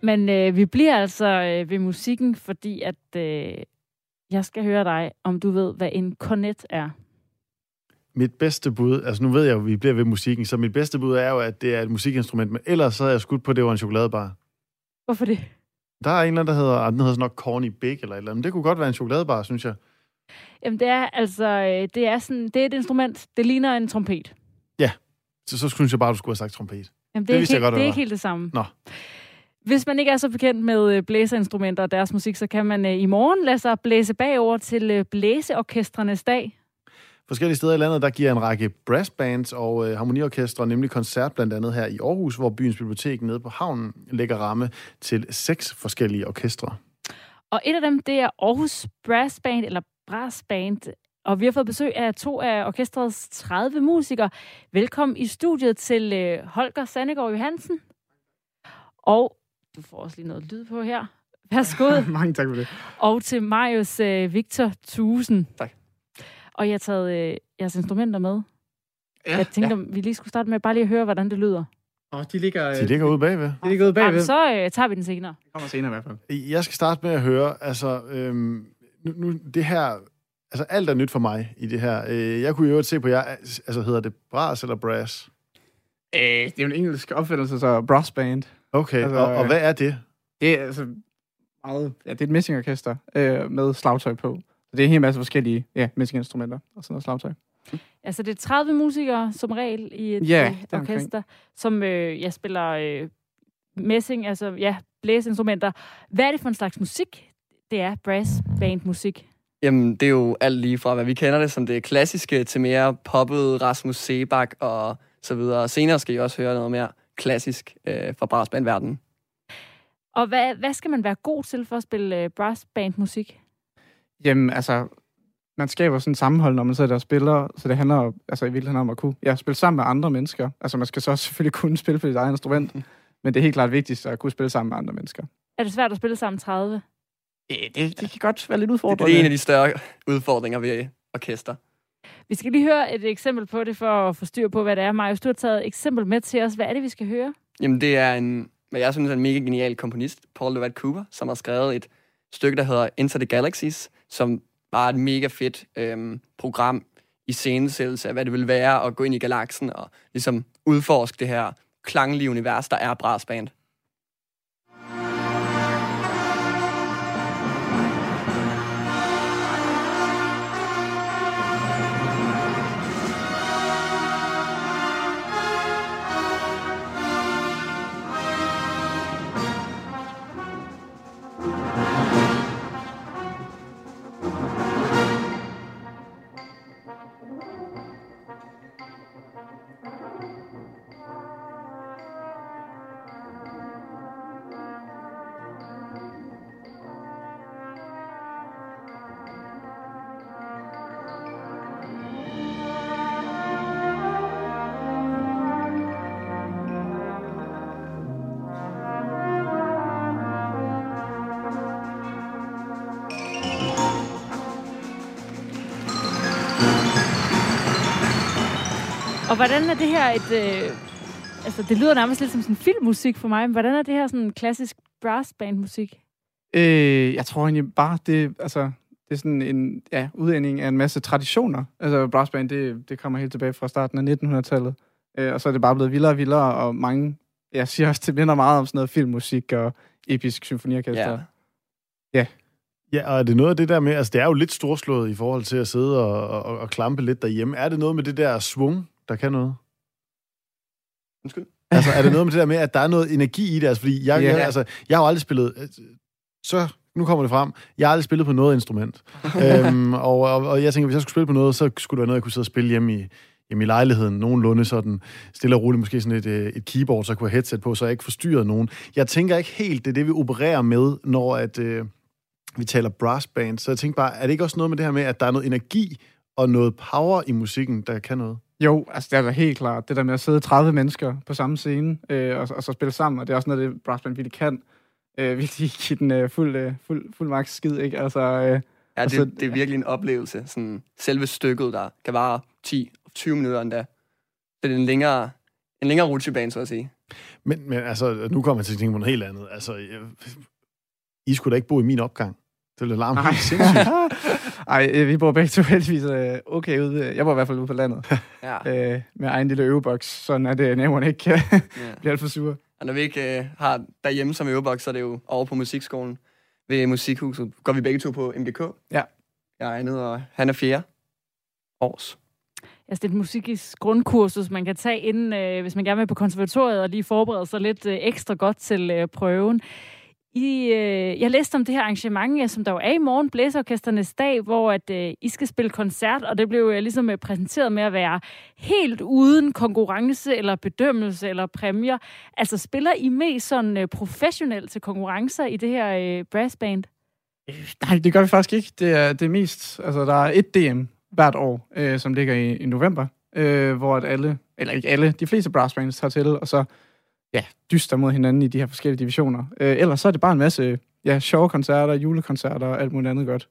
Men øh, vi bliver altså øh, ved musikken, fordi at øh, jeg skal høre dig, om du ved, hvad en cornet er. Mit bedste bud, altså nu ved jeg jo, at vi bliver ved musikken, så mit bedste bud er jo, at det er et musikinstrument, men ellers så havde jeg skudt på, at det var en chokoladebar. Hvorfor det? Der er en eller anden, der hedder, den hedder sådan nok Corny Big eller et eller andet, men det kunne godt være en chokoladebar, synes jeg. Jamen, det er altså, øh, det er sådan, det er et instrument, det ligner en trompet. Ja, så, så synes jeg bare, du skulle have sagt trompet. Jamen, det, det er, ikke, jeg godt, det er ikke helt det samme. Nå. Hvis man ikke er så bekendt med øh, blæserinstrumenter og deres musik, så kan man øh, i morgen lade sig blæse bagover til blæseorkestrenes dag. Forskellige steder i landet, der giver en række brassbands og øh, harmoniorkestre nemlig koncert blandt andet her i Aarhus, hvor byens bibliotek nede på havnen lægger ramme til seks forskellige orkestre. Og et af dem, det er Aarhus Brass Band, eller Brass Band. Og vi har fået besøg af to af orkestrets 30 musikere. Velkommen i studiet til øh, Holger Sandegård Johansen. Og du får også lige noget lyd på her. Værsgo. Mange tak for det. Og til Marius øh, Victor Tusen. Tak. Og jeg har taget øh, jeres instrumenter med. Ja, Jeg tænkte, om vi lige skulle starte med bare lige at høre, hvordan det lyder. Og de ligger, De ligger ude bagved. de ligger ude bagved. Jamen, så øh, tager vi den senere. Det kommer senere i hvert fald. Jeg skal starte med at høre, altså, øhm, nu, nu, det her, altså alt er nyt for mig i det her. Øh, jeg kunne jo se på jer, altså hedder det brass eller brass? Øh, det er jo en engelsk opfindelse, så brass band. Okay, Altså, og, og øh, hvad er det? Det er altså meget... Ja, det er et messingorkester øh, med slagtøj på. Så det er en hel masse forskellige ja, messinginstrumenter og sådan noget slagtøj. Altså, det er 30 musikere som regel i et Ja, øh, orkester, som øh, jeg spiller øh, messing, altså ja, blæseinstrumenter. Hvad er det for en slags musik? Det er brass band musik. Jamen, det er jo alt lige fra, hvad vi kender det som det klassiske, til mere poppet Rasmus Sebak og så videre. Senere skal I også høre noget mere klassisk øh, fra brassbandverdenen. Og hvad, hvad skal man være god til for at spille øh, brass band musik? Jamen, altså, man skaber sådan en sammenhold, når man sidder der og spiller, så det handler altså i virkeligheden om at kunne ja, spille sammen med andre mennesker. Altså, man skal så også selvfølgelig kunne spille på sit eget instrument, men det er helt klart vigtigst at kunne spille sammen med andre mennesker. Er det svært at spille sammen 30? Ja, det, det kan godt være lidt udfordrende. det er en af de større udfordringer ved orkester. Vi skal lige høre et eksempel på det, for at få styr på, hvad det er. Marius, du har taget et eksempel med til os. Hvad er det, vi skal høre? Jamen, det er en, hvad jeg synes er en mega genial komponist, Paul Levat Cooper, som har skrevet et stykke, der hedder Into the Galaxies, som var et mega fedt øhm, program i scenesættelse af, hvad det vil være at gå ind i galaksen og ligesom udforske det her klanglige univers, der er brassband. Og hvordan er det her et... Øh, altså, det lyder nærmest lidt som sådan filmmusik for mig, men hvordan er det her sådan klassisk brass band musik? Øh, jeg tror egentlig bare, det, altså, det er sådan en ja, udending af en masse traditioner. Altså brassband, det, det kommer helt tilbage fra starten af 1900-tallet. Øh, og så er det bare blevet vildere og vildere, og mange, jeg siger også, det minder meget om sådan noget filmmusik og episk symfoniorkester. Ja. Ja, og er det noget af det der med, altså det er jo lidt storslået i forhold til at sidde og, og, og klampe lidt derhjemme. Er det noget med det der svung, der kan noget? Undskyld. Altså er det noget med det der med, at der er noget energi i det? Altså fordi jeg, Ja. jeg, altså, jeg har jo aldrig spillet, øh, så nu kommer det frem, jeg har aldrig spillet på noget instrument. øhm, og, og, og jeg tænker, hvis jeg skulle spille på noget, så skulle det være noget, jeg kunne sidde og spille hjemme i, hjemme i lejligheden, nogenlunde sådan stille og roligt, måske sådan et, øh, et keyboard, så jeg kunne have headset på, så jeg ikke forstyrrede nogen. Jeg tænker ikke helt, det er det, vi opererer med, når at, øh, vi taler brass band. Så jeg tænker bare, er det ikke også noget med det her med, at der er noget energi og noget power i musikken, der kan noget? Jo, altså det er da helt klart. Det der med at sidde 30 mennesker på samme scene, øh, og, og så spille sammen, og det er også noget, det brassband virkelig kan. Øh, virkelig give den øh, fuld, øh, fuld, fuld max skid, ikke? Altså, øh, Ja, det, det er virkelig en oplevelse. Sådan selve stykket, der kan vare 10-20 minutter endda. Så det er en længere, en længere rutsjebane, så at sige. Men, men altså, nu kommer jeg til at tænke på noget helt andet. Altså, jeg, I skulle da ikke bo i min opgang. Det ville larme helt sindssygt. Ej, øh, vi bor begge to heldigvis øh, okay ude. Jeg bor i hvert fald ude på landet. Ja. øh, med egen lille øveboks, sådan at øh, naboerne ikke kan ja. blive alt for sure. Og når vi ikke øh, har derhjemme som øveboks, så er det jo over på musikskolen ved Musikhuset. Går vi begge to på MGK. Ja. Jeg er nede, og han er fjerde års. Altså, det er et musikisk grundkursus, man kan tage inden, øh, hvis man gerne vil på konservatoriet og lige forberede sig lidt øh, ekstra godt til øh, prøven. I, øh, jeg læste om det her arrangement, som der jo er i morgen, Blæseorkesternes dag, hvor at, øh, I skal spille koncert, og det blev øh, ligesom øh, præsenteret med at være helt uden konkurrence eller bedømmelse eller præmier. Altså spiller I mest sådan øh, professionelt til konkurrencer i det her øh, brassband? Øh, nej, det gør vi faktisk ikke. Det er det er mest... Altså, der er et DM hvert år, øh, som ligger i, i november, øh, hvor at alle, eller ikke alle, de fleste brassbands tager til, og så ja, dyster mod hinanden i de her forskellige divisioner. Øh, ellers så er det bare en masse ja, sjove koncerter, julekoncerter og alt muligt andet godt.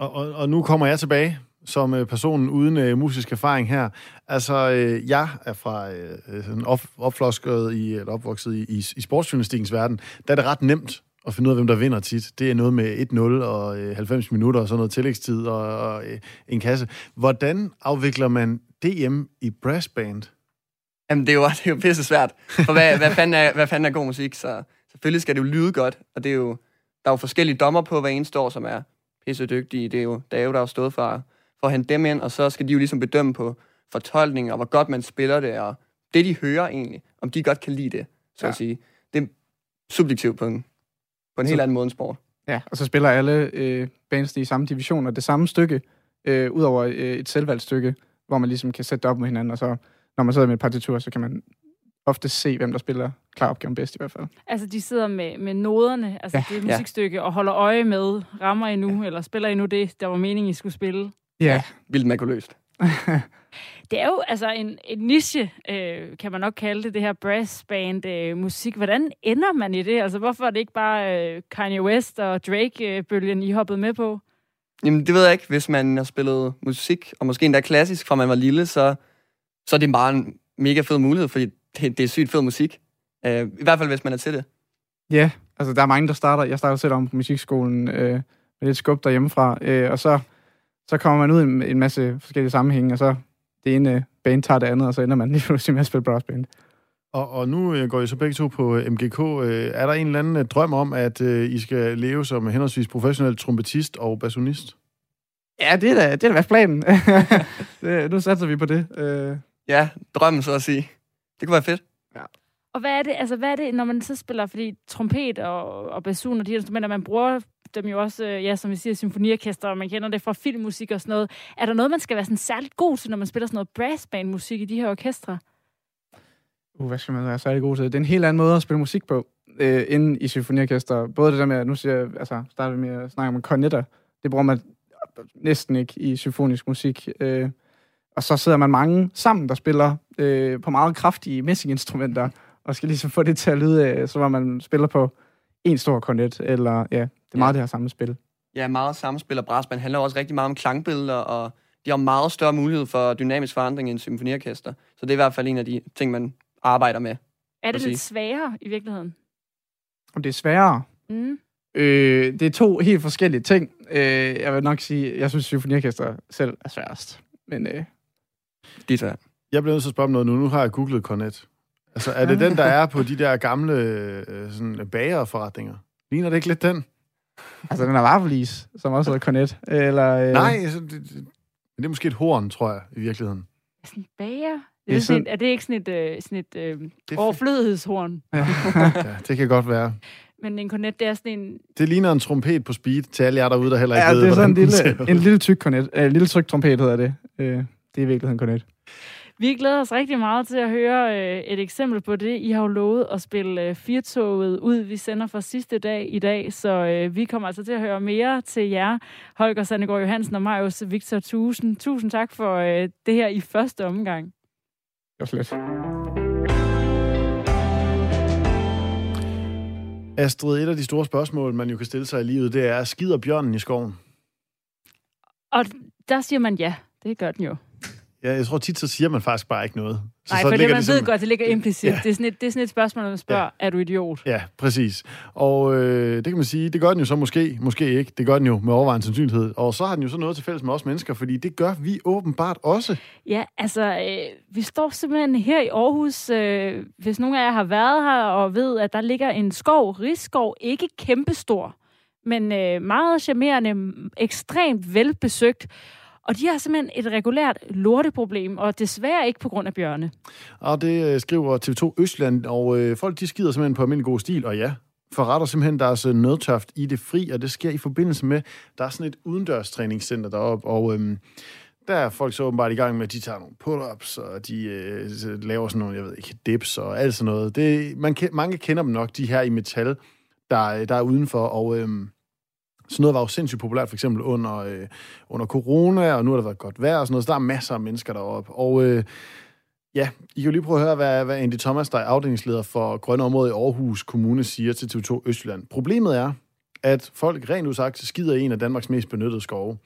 Og, og, og nu kommer jeg tilbage som øh, personen uden øh, musisk erfaring her. Altså, øh, jeg er fra øh, sådan op, opflosket i, eller opvokset i, i, i sportsjournalistikkens verden. Der er det ret nemt at finde ud af, hvem der vinder tit. Det er noget med 1-0 og øh, 90 minutter og sådan noget tillægstid og, og øh, en kasse. Hvordan afvikler man DM i brassband? Jamen, det er jo, det er jo pisse svært. For hvad, hvad, fanden er, hvad fanden er god musik? Så selvfølgelig skal det jo lyde godt, og det er jo, der er jo forskellige dommer på hver eneste år, som er pisse dygtige. Det er jo Dave, der har stået for, for at hente dem ind, og så skal de jo ligesom bedømme på fortolkning, og hvor godt man spiller det, og det, de hører egentlig, om de godt kan lide det, så ja. at sige. Det er subjektivt på en, på en helt anden måde end sport. Ja, og så spiller alle øh, bands i samme divisioner det samme stykke, øh, udover øh, et selvvalgt stykke, hvor man ligesom kan sætte det op med hinanden, og så når man sidder med et partitur, så kan man ofte se, hvem der spiller klar opgaven bedst i hvert fald. Altså, de sidder med, med noderne, altså Ja. det musikstykke, og holder øje med, rammer I nu, eller spiller I nu det, der var meningen, I skulle spille. Ja, Vildt makuløst. Det er jo altså en, en niche, øh, kan man nok kalde det, det her brassband øh, musik. Hvordan ender man i det? Altså, hvorfor er det ikke bare øh, Kanye West og Drake-bølgen, I hoppede med på? Jamen, det ved jeg ikke. Hvis man har spillet musik, og måske endda klassisk, fra man var lille, så, så er det bare en mega fed mulighed, fordi det, det er sygt fed musik. Uh, I hvert fald, hvis man er til det. Ja, altså der er mange, der starter. Jeg startede selv om på musikskolen øh, med lidt skub derhjemmefra, øh, og så, så kommer man ud i en, en masse forskellige sammenhænge, og så det ene band tager det andet, og så ender man lige pludselig med at spille brassband. Og, og nu øh, går I så begge to på øh, MGK. Øh, er der en eller anden øh, drøm om, at øh, I skal leve som henholdsvis professionel trompetist og bassonist? Ja, det er da, det er da planen. det, nu satser vi på det. Ja, drømmen, så at sige. Det kunne være fedt. Og hvad er det, altså, hvad er det når man så spiller, fordi trompet og, og basson og de her instrumenter, man bruger dem jo også, øh, ja, som vi siger, symfoniorkester, og man kender det fra filmmusik og sådan noget. Er der noget, man skal være sådan særligt god til, når man spiller sådan noget brassband-musik i de her orkestre? uh, hvad skal man være særlig god til? Det er en helt anden måde at spille musik på, øh, inden i symfoniorkester. Både det der med, nu siger jeg, altså, starter vi med at snakke om kornetter. Det bruger man næsten ikke i symfonisk musik. Øh, og så sidder man mange sammen, der spiller øh, på meget kraftige messinginstrumenter, og skal ligesom få det til at lyde, øh, som om man spiller på en stor kornet, eller ja, det er meget det her samme spil. Ja, meget samspil og brassband handler også rigtig meget om klangbilleder, og de har meget større mulighed for dynamisk forandring end symfoniorkester. Så det er i hvert fald en af de ting, man arbejder med. Er det lidt sværere i virkeligheden? Og det er sværere. Mm. Øh, det er to helt forskellige ting. Øh, jeg vil nok sige, jeg synes, symfoniorkester selv er sværest. Men øh, De er. Jeg bliver nødt til at spørge om noget nu. Nu har jeg googlet Cornet. Altså, er det den, der er på de der gamle øh, sådan, bagerforretninger? Ligner det ikke lidt den? altså, den er vaffelis, som også hedder Cornet. Eller, øh, Nej, altså, det, det, det er måske et horn, tror jeg, i virkeligheden. Sådan bager? Det Det er sådan, sådan- et, er det ikke sådan et, øh, sådan et øh, Det, overflødighedshorn? ja, det kan godt være. Men en kornet, det er sådan en... Det ligner en trompet på speed til alle jer derude, der heller ikke Ja, ved, det er sådan en lille, en lille tyk kornet. Øh, en lille tyk trompet hedder det. Øh, det er i virkeligheden kornet. Vi glæder os rigtig meget til at høre øh, et eksempel på det. I har jo lovet at spille øh, firtoget ud. Vi sender for sidste dag i dag, så øh, vi kommer altså til at høre mere til jer. Holger Sandegård Johansen og Marius Victor Tusen. Tusind tak for øh, det her i første omgang. Det var slet. Astrid, et af de store spørgsmål, man jo kan stille sig i livet, det er, skider bjørnen i skoven? Og der siger man ja. Det gør den jo. Ja, jeg tror tit, så siger man faktisk bare ikke noget. Så, Nej, så for det, ligger man ligesom- ved godt, det ligger implicit. Ja. Det, er sådan et, det er sådan et spørgsmål, når man spørger, ja. er du idiot? Ja, præcis. Og øh, det kan man sige, det gør den jo så måske, måske ikke. Det gør den jo med overvejende sandsynlighed. Og så har den jo så noget til fælles med os mennesker, fordi det gør vi åbenbart også. Ja, altså, øh, vi står simpelthen her i Aarhus. Øh, hvis nogen af jer har været her og ved, at der ligger en skov, Rigskov, ikke kæmpestor, men øh, meget charmerende, ekstremt velbesøgt. Og de har simpelthen et regulært lorteproblem, og desværre ikke på grund af bjørne. Og det øh, skriver TV2 Østland, og øh, folk de skider simpelthen på almindelig god stil, og ja, forretter simpelthen deres øh, nødtøft i det fri, og det sker i forbindelse med, der er sådan et udendørstræningscenter deroppe, og øhm, der er folk så åbenbart i gang med, at de tager nogle pull-ups, og de øh, laver sådan nogle, jeg ved ikke, dips og alt sådan noget. Det, man, mange kender dem nok, de her i metal, der, øh, der er udenfor, og øhm, sådan noget var jo sindssygt populært, for eksempel under, øh, under corona, og nu har der været godt vejr og sådan noget, så der er masser af mennesker deroppe. Og øh, ja, I kan jo lige prøve at høre, hvad, hvad Andy Thomas, der er afdelingsleder for Grønne Område i Aarhus Kommune, siger til TV2 Østjylland. Problemet er, at folk rent udsagt skider i en af Danmarks mest benyttede skove.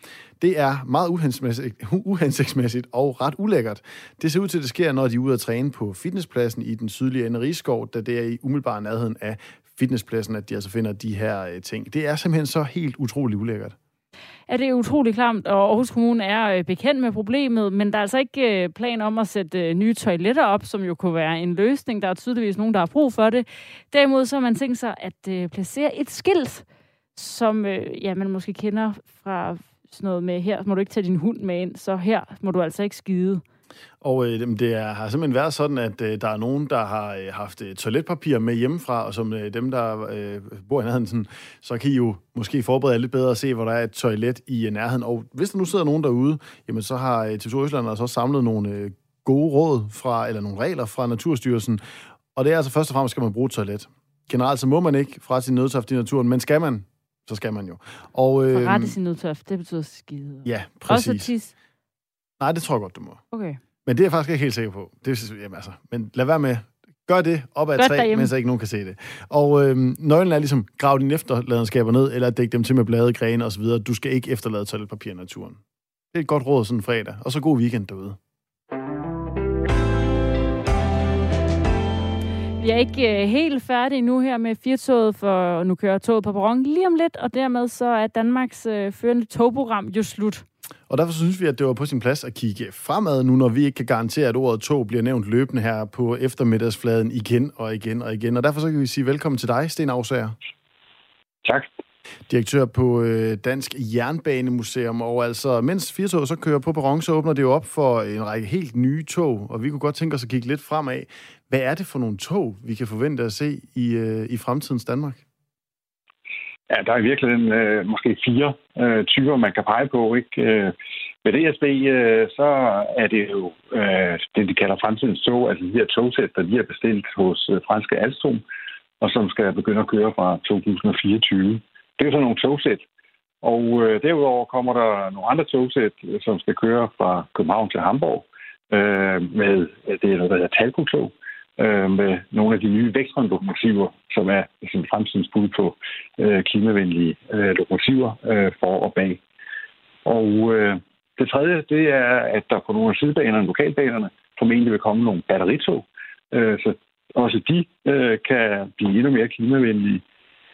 Det er meget uhensigtsmæssigt, uhensigtsmæssigt og ret ulækkert. Det ser ud til, at det sker, når de er ude at træne på fitnesspladsen i den sydlige ende Rigskov, da det er i umiddelbar nærheden af fitnesspladsen, at de altså finder de her øh, ting. Det er simpelthen så helt utroligt ulækkert. Ja, det er utroligt klamt, og Aarhus Kommune er øh, bekendt med problemet, men der er altså ikke øh, plan om at sætte øh, nye toiletter op, som jo kunne være en løsning. Der er tydeligvis nogen, der har brug for det. Derimod så har man tænkt sig at placere et skilt, som ja, man måske kender fra sådan noget med, her må du ikke tage din hund med ind, så her må du altså ikke skide. Og øh, det er, har simpelthen været sådan, at øh, der er nogen, der har øh, haft øh, toiletpapir med hjemmefra, og som øh, dem, der øh, bor i nærheden, sådan, så kan I jo måske forberede lidt bedre at se, hvor der er et toilet i øh, nærheden. Og hvis der nu sidder nogen derude, jamen så har øh, TV2 Østland altså også samlet nogle øh, gode råd fra, eller nogle regler fra Naturstyrelsen. Og det er altså først og fremmest, skal man bruge et toilet. Generelt så må man ikke fra sin nødtoft i naturen, men skal man, så skal man jo. Og, øh, Forrette sin nødtoft, det betyder skide. Ja, præcis. Også tis? Nej, det tror jeg godt, du må. Okay. Men det er jeg faktisk ikke helt sikker på. Det, jamen, altså, men lad være med. Gør det op ad træ, mens ikke nogen kan se det. Og øhm, nøglen er ligesom, grav dine efterladenskaber ned, eller dæk dem til med blade, grene osv. Du skal ikke efterlade toiletpapir i naturen. Det er et godt råd sådan en fredag. Og så god weekend derude. Vi er ikke øh, helt færdige nu her med firtoget, for nu kører toget på perron lige om lidt, og dermed så er Danmarks øh, førende togprogram jo slut. Og derfor synes vi, at det var på sin plads at kigge fremad nu, når vi ikke kan garantere, at ordet tog bliver nævnt løbende her på eftermiddagsfladen igen og igen og igen. Og derfor så kan vi sige velkommen til dig, Sten Afsager. Tak. Direktør på øh, Dansk Jernbanemuseum. Og altså, mens Firtog så kører på perron, så åbner det jo op for en række helt nye tog. Og vi kunne godt tænke os at kigge lidt fremad. Hvad er det for nogle tog, vi kan forvente at se i, øh, i fremtidens Danmark? Ja, der er i virkeligheden øh, måske fire øh, typer, man kan pege på. Ikke? Øh, med DSB, øh, så er det jo øh, det, de kalder fremtidens tog, altså de her togsæt, der de er bestilt hos øh, franske Alstom, og som skal begynde at køre fra 2024. Det er jo sådan nogle togsæt. Og øh, derudover kommer der nogle andre togsæt, øh, som skal køre fra København til Hamburg øh, med øh, det, der hedder Talco-tog øh, med nogle af de nye vækstlokomotiver, som er sådan, fremtidens bud på øh, klimavenlige øh, lokomotiver øh, for og bag. Og øh, det tredje, det er, at der på nogle af sidebanerne, lokalbanerne, formentlig vil komme nogle batteritog, øh, så også de øh, kan blive endnu mere klimavenlige.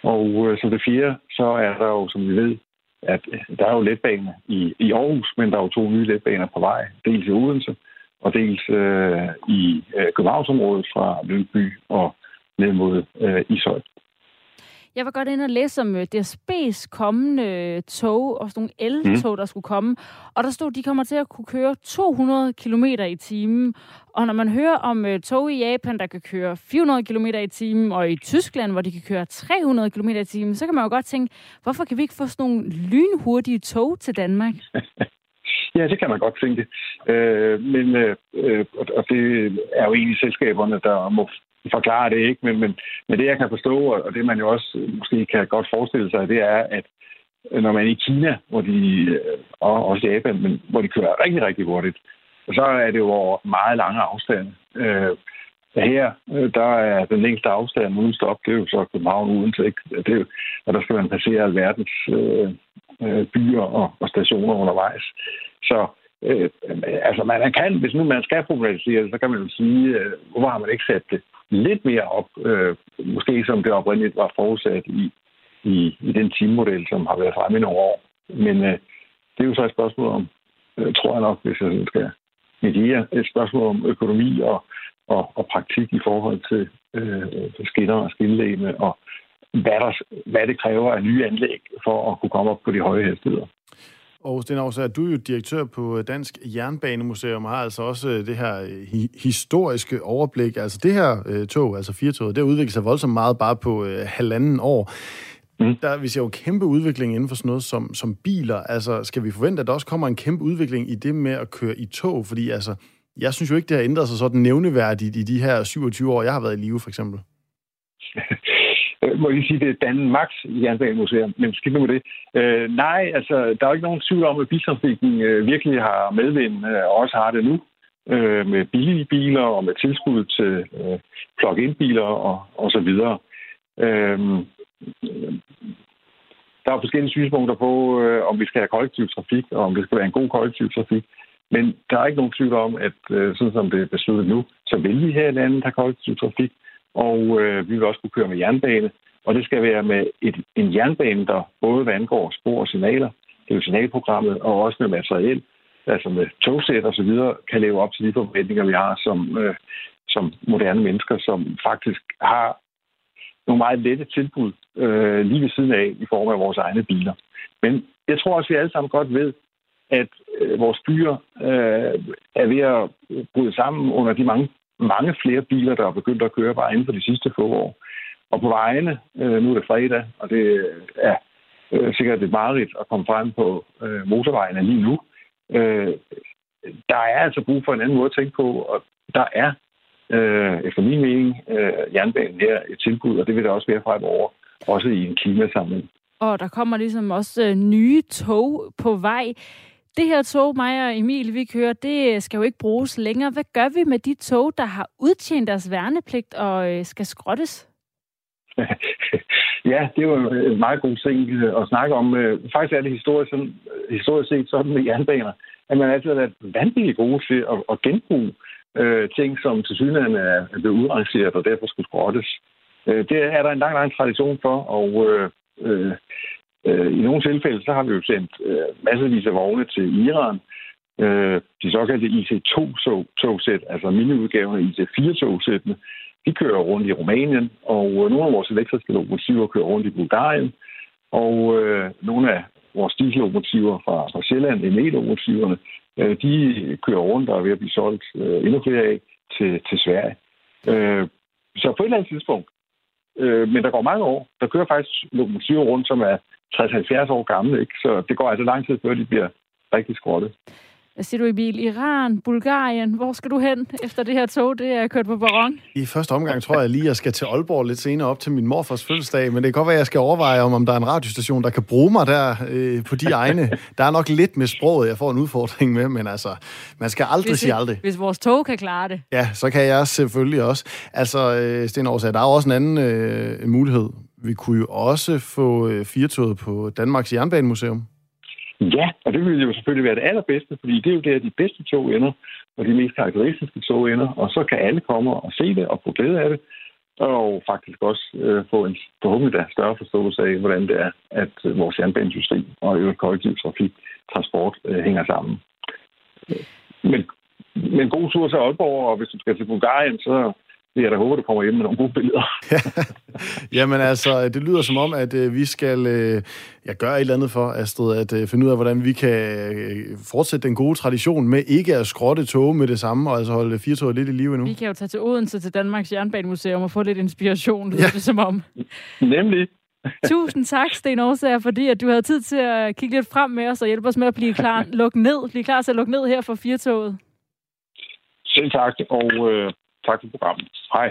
Og øh, som det fjerde, så er der jo, som vi ved, at øh, der er jo letbaner i, i Aarhus, men der er jo to nye letbaner på vej, dels i Odense, og dels øh, i øh, Københavnsområdet fra Lyngby og ned mod øh, Ishøj. Jeg var godt inde og læse om øh, DSB's kommende tog, og sådan nogle el-tog, mm. der skulle komme. Og der stod, at de kommer til at kunne køre 200 km i timen. Og når man hører om uh, tog i Japan, der kan køre 400 km i timen, og i Tyskland, hvor de kan køre 300 km i timen, så kan man jo godt tænke, hvorfor kan vi ikke få sådan nogle lynhurtige tog til Danmark? Ja, det kan man godt tænke. Øh, men, øh, øh og det er jo egentlig selskaberne, der må forklare det, ikke? Men, men, men det, jeg kan forstå, og det man jo også måske kan godt forestille sig, det er, at når man er i Kina, hvor de, øh, og også Japan, men hvor de kører rigtig, rigtig hurtigt, så er det jo over meget lange afstande. Øh, her, øh, der er den længste afstand uden stop, det er jo så København uden til, ikke? Det er jo, og der skal man passere alverdens øh, øh, byer og, og stationer undervejs. Så øh, altså man kan, hvis nu man skal problematisere det, så kan man jo sige, øh, hvorfor har man ikke sat det lidt mere op, øh, måske som det oprindeligt var forudsat i, i, i den teammodel, som har været fremme i nogle år. Men øh, det er jo så et spørgsmål om, øh, tror jeg nok, hvis jeg skal mediere, et spørgsmål om økonomi og, og, og praktik i forhold til øh, skinner og skinlægene, og hvad, der, hvad det kræver af nye anlæg for at kunne komme op på de høje hastigheder. Og Sten Aarhus, du er jo direktør på Dansk Jernbanemuseum og har altså også øh, det her øh, hi- historiske overblik. Altså det her øh, tog, altså firetoget, det har udviklet sig voldsomt meget bare på øh, halvanden år. Mm. Der, vi ser jo kæmpe udvikling inden for sådan noget som, som biler. Altså, skal vi forvente, at der også kommer en kæmpe udvikling i det med at køre i tog? Fordi altså, jeg synes jo ikke, det har ændret sig sådan nævneværdigt i de her 27 år, jeg har været i live, for eksempel. Øh, må jeg lige sige, det er Dan Max Jernbanemuseum, men skidt nu med det. Øh, nej, altså, der er jo ikke nogen tvivl om, at biltrafikken øh, virkelig har medvind, øh, og også har det nu, øh, med billige biler og med tilskud til øh, plug-in-biler og, og så videre. Øh, der er forskellige synspunkter på, øh, om vi skal have kollektiv trafik, og om det skal være en god kollektiv trafik. Men der er ikke nogen tvivl om, at øh, sådan som det er besluttet nu, så vil vi her i landet have kollektiv trafik, og øh, vi vil også kunne køre med jernbane. Og det skal være med et, en jernbane, der både hvad angår spor og signaler, det er jo signalprogrammet, og også med materiel, altså med togsæt og så videre, kan leve op til de forventninger, vi har som, øh, som moderne mennesker, som faktisk har nogle meget lette tilbud øh, lige ved siden af i form af vores egne biler. Men jeg tror også, at vi alle sammen godt ved, at øh, vores byer øh, er ved at bryde sammen under de mange, mange flere biler, der er begyndt at køre bare inden for de sidste få år. Og på vejene, øh, nu er det fredag, og det er øh, sikkert et mareridt at komme frem på øh, motorvejene lige nu. Øh, der er altså brug for en anden måde at tænke på, og der er øh, efter min mening, øh, jernbanen her et tilbud, og det vil der også være fremover, også i en klimasamling. Og der kommer ligesom også øh, nye tog på vej. Det her tog, mig og Emil, vi kører, det skal jo ikke bruges længere. Hvad gør vi med de tog, der har udtjent deres værnepligt og øh, skal skrottes? ja, det var en meget god ting øh, at snakke om. Øh, faktisk er det historisk, sådan, historisk set sådan med jernbaner, at man altid har været vanvittigt gode til at, at genbruge øh, ting, som til synligheden er blevet udrangeret og derfor skulle skrottes. Øh, det er der en lang, lang tradition for, og øh, øh, øh, i nogle tilfælde, så har vi jo sendt øh, masservis af vogne til Iran. Øh, de såkaldte IC2-togsæt, altså miniudgaven af IC4-togsættene, de kører rundt i Rumænien, og øh, nogle af vores elektriske lokomotiver kører rundt i Bulgarien, og øh, nogle af vores diesellokomotiver fra, fra Sjælland, ME-lokomotiverne, øh, de kører rundt og er ved at blive solgt øh, endnu flere af til, til Sverige. Øh, så på et eller andet tidspunkt, øh, men der går mange år, der kører faktisk lokomotiver rundt, som er 60-70 år gamle, ikke? så det går altså lang tid før de bliver rigtig skrottet. Hvad siger du i bil? Iran, Bulgarien, hvor skal du hen efter det her tog, det er kørt på baron? I første omgang tror jeg lige, jeg skal til Aalborg lidt senere op til min morfars fødselsdag, men det kan godt være, at jeg skal overveje, om, om der er en radiostation, der kan bruge mig der øh, på de egne. Der er nok lidt med sproget, jeg får en udfordring med, men altså, man skal aldrig hvis, sige aldrig. Hvis vores tog kan klare det. Ja, så kan jeg selvfølgelig også. Altså, øh, Sten Aarhus, der er også en anden øh, mulighed. Vi kunne jo også få øh, firtoget på Danmarks Jernbanemuseum. Ja, og det ville jo selvfølgelig være det allerbedste, fordi det er jo der, de bedste tog ender, og de mest karakteristiske tog ender, og så kan alle komme og se det og få glæde af det, og faktisk også øh, få en forhåbentlig der større forståelse af, hvordan det er, at øh, vores jernbanesystem og øvrigt kollektiv trafik, transport øh, hænger sammen. Men, men god tur til Aalborg, og hvis du skal til Bulgarien, så jeg da håber, du kommer hjem med nogle gode billeder. Jamen altså, det lyder som om, at øh, vi skal øh, ja, gøre et eller andet for, Astrid, at øh, finde ud af, hvordan vi kan øh, fortsætte den gode tradition med ikke at skrotte tog med det samme, og altså holde firetoget lidt i live endnu. Vi kan jo tage til Odense til Danmarks Jernbanemuseum og få lidt inspiration, lyder ja. det som om. Nemlig. Tusind tak, Sten Aarhus, fordi at du havde tid til at kigge lidt frem med os og hjælpe os med at blive klar, lukke ned, blive klar til at lukke ned her for firetoget. Selv tak, og øh, tak for programmet. Hej.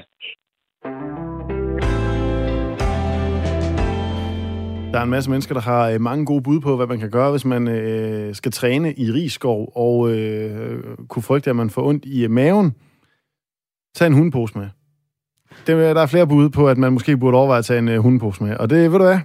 Der er en masse mennesker, der har øh, mange gode bud på, hvad man kan gøre, hvis man øh, skal træne i Rigskov, og øh, kunne frygte, at man får ondt i maven. Tag en hundepose med. Det, der er flere bud på, at man måske burde overveje at tage en øh, hundepose med. Og det, ved du hvad?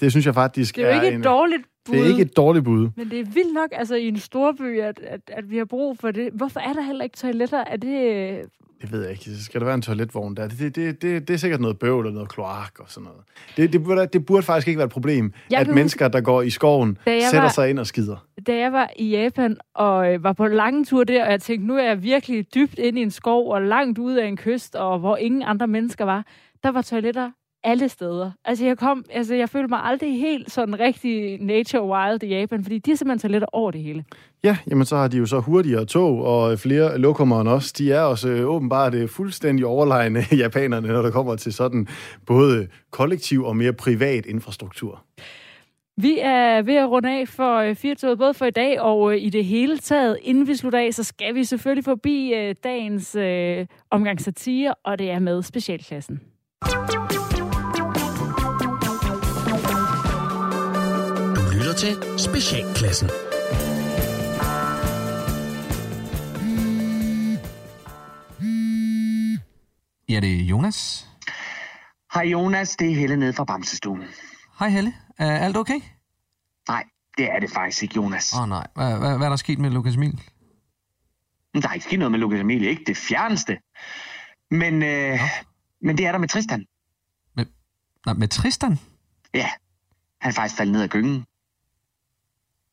Det synes jeg faktisk er Det er jo ikke en, et dårligt bud. Det er ikke et dårligt bud. Men det er vildt nok, altså i en storby, at, at, at vi har brug for det. Hvorfor er der heller ikke toiletter? Er det det ved jeg ikke. Skal der være en toiletvogn der? Det, det, det, det, det er sikkert noget bøvl og noget kloak og sådan noget. Det, det, burde, det burde faktisk ikke være et problem, jeg at mennesker, der går i skoven, sætter var, sig ind og skider. Da jeg var i Japan og øh, var på lange tur der, og jeg tænkte, nu er jeg virkelig dybt inde i en skov og langt ude af en kyst, og hvor ingen andre mennesker var, der var toiletter alle steder. Altså jeg kom, altså jeg følte mig aldrig helt sådan rigtig nature wild i Japan, fordi de er simpelthen toiletter over det hele. Ja, jamen så har de jo så hurtigere tog og flere lokummer end os. De er også øh, åbenbart øh, fuldstændig overlegne japanerne, når der kommer til sådan både kollektiv og mere privat infrastruktur. Vi er ved at runde af for øh, Firtoget, både for i dag og øh, i det hele taget. Inden vi slutter af, så skal vi selvfølgelig forbi øh, dagens øh, omgang satire, og det er med specialklassen. Til Specialklassen. Ja, det er Jonas. Hej Jonas, det er Helle nede fra Bamsestuen. Hej Helle. Er alt okay? Nej, det er det faktisk ikke, Jonas. Åh oh, nej. Hvad, hvad, hvad er der sket med Lukas Emil? Der er ikke sket noget med Lukas Emil, ikke det fjerneste. Men, øh, men det er der med Tristan. Med, nej, med Tristan? Ja, han er faktisk faldet ned af gyngen.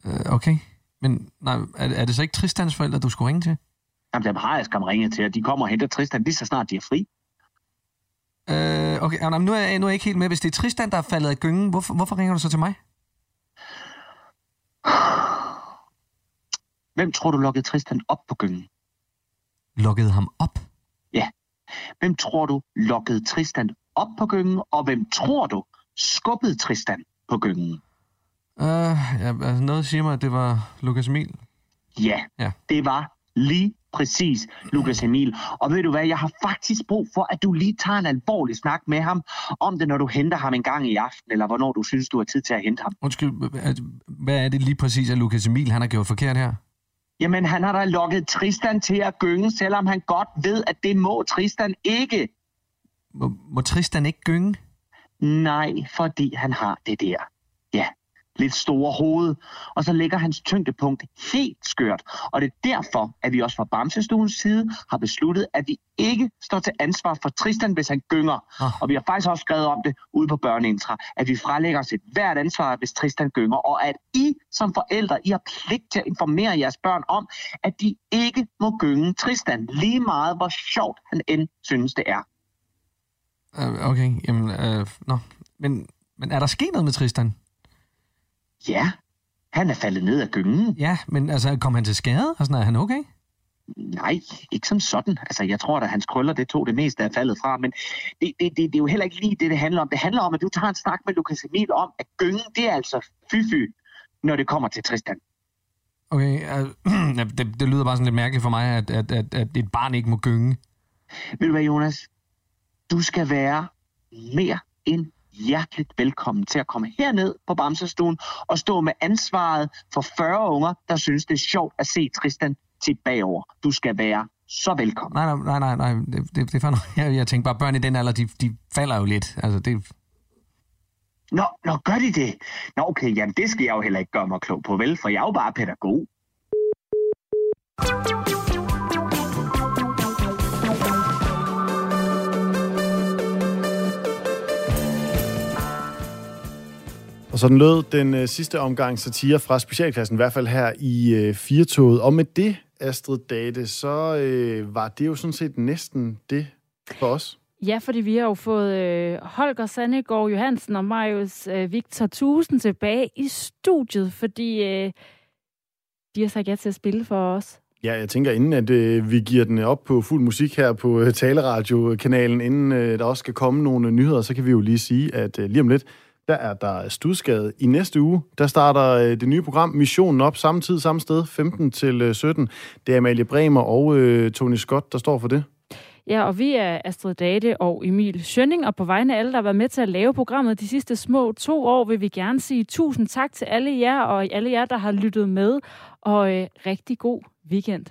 Øh, okay. Men nej, er, er det så ikke Tristans forældre, du skulle ringe til? Jamen, dem har jeg skam ringet til, og de kommer og henter Tristan lige så snart de er fri. Øh, okay, jamen, nu, er jeg, nu er jeg ikke helt med. Hvis det er Tristan, der er faldet af gyngen, hvorfor, hvorfor ringer du så til mig? Hvem tror du lukkede Tristan op på gyngen? Lukkede ham op? Ja. Hvem tror du lukkede Tristan op på gyngen, og hvem tror du skubbede Tristan på gyngen? Uh, ja, altså noget siger mig, at det var Lukas Emil. Ja, Ja. det var lige præcis Lukas Emil. Og ved du hvad, jeg har faktisk brug for, at du lige tager en alvorlig snak med ham om det, når du henter ham en gang i aften, eller hvornår du synes, du har tid til at hente ham. Undskyld, hvad- er det lige præcis, at Lukas Emil han har gjort forkert her? Jamen, han har da lukket Tristan til at gynge, selvom han godt ved, at det må Tristan ikke. Må, må Tristan ikke gynge? Nej, fordi han har det der. Ja, lidt store hoved. Og så ligger hans tyngdepunkt helt skørt. Og det er derfor, at vi også fra Bamsestuens side har besluttet, at vi ikke står til ansvar for Tristan, hvis han gynger. Ah. Og vi har faktisk også skrevet om det ude på børneintra, at vi frelægger os et hvert ansvar, hvis Tristan gynger, og at I som forældre, I har pligt til at informere jeres børn om, at de ikke må gynge Tristan, lige meget hvor sjovt han end synes det er. Uh, okay, jamen, uh, nå. Men, men er der sket noget med Tristan? Ja, han er faldet ned af gyngen. Ja, men altså, kom han til skade? Og sådan, er han okay? Nej, ikke som sådan. Altså, jeg tror, at hans krøller, det tog det meste af faldet fra, men det, det, det, det er jo heller ikke lige det, det handler om. Det handler om, at du tager en snak med Lukas Emil om, at gyngen, det er altså fy-fy, når det kommer til Tristan. Okay, ja, det, det lyder bare sådan lidt mærkeligt for mig, at, at, at, at et barn ikke må gynge. Ved du hvad, Jonas? Du skal være mere end hjerteligt velkommen til at komme herned på Bamsestuen og stå med ansvaret for 40 unger, der synes, det er sjovt at se Tristan tilbage over. Du skal være så velkommen. Nej, nej, nej, nej. Det, det, det er jeg, jeg tænker bare, børn i den alder, de, de falder jo lidt. Altså, det, Nå, nå, gør de det? Nå, okay, jamen det skal jeg jo heller ikke gøre mig klog på, vel? For jeg er jo bare pædagog. Og sådan lød den øh, sidste omgang satire fra specialklassen, i hvert fald her i øh, Firtoget. Og med det, Astrid Date, så øh, var det jo sådan set næsten det for os. Ja, fordi vi har jo fået øh, Holger Sandegård Johansen og Marius øh, Victor Tusen tilbage i studiet, fordi øh, de har sagt ja til at spille for os. Ja, jeg tænker, inden at øh, vi giver den op på fuld musik her på øh, Taleradio-kanalen, inden øh, der også skal komme nogle nyheder, så kan vi jo lige sige, at øh, lige om lidt, der er der studskade. I næste uge, der starter øh, det nye program Missionen op samme tid, samme sted, 15 til øh, 17. Det er Amalie Bremer og øh, Tony Scott, der står for det. Ja, og vi er Astrid Date og Emil Schønning, og på vegne af alle, der har været med til at lave programmet de sidste små to år, vil vi gerne sige tusind tak til alle jer, og alle jer, der har lyttet med, og øh, rigtig god weekend.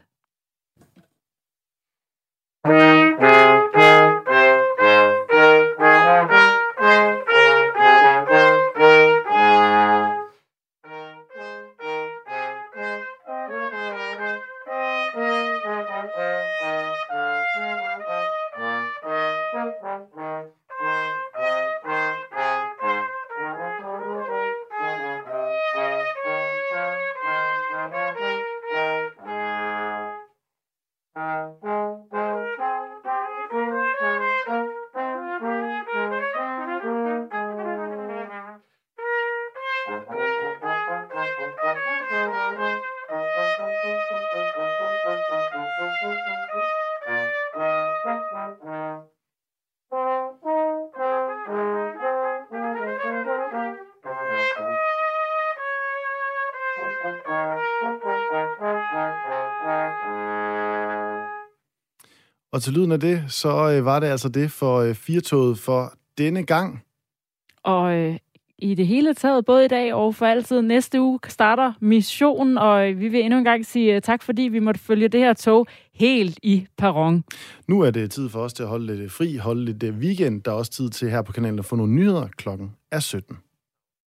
Og til lyden af det, så øh, var det altså det for øh, Firtoget for denne gang. Og øh, i det hele taget, både i dag og for altid. Næste uge starter missionen, og vi vil endnu en gang sige øh, tak, fordi vi måtte følge det her tog helt i perron. Nu er det tid for os til at holde lidt fri, holde lidt øh, weekend. Der er også tid til her på kanalen at få nogle nyheder. Klokken er 17.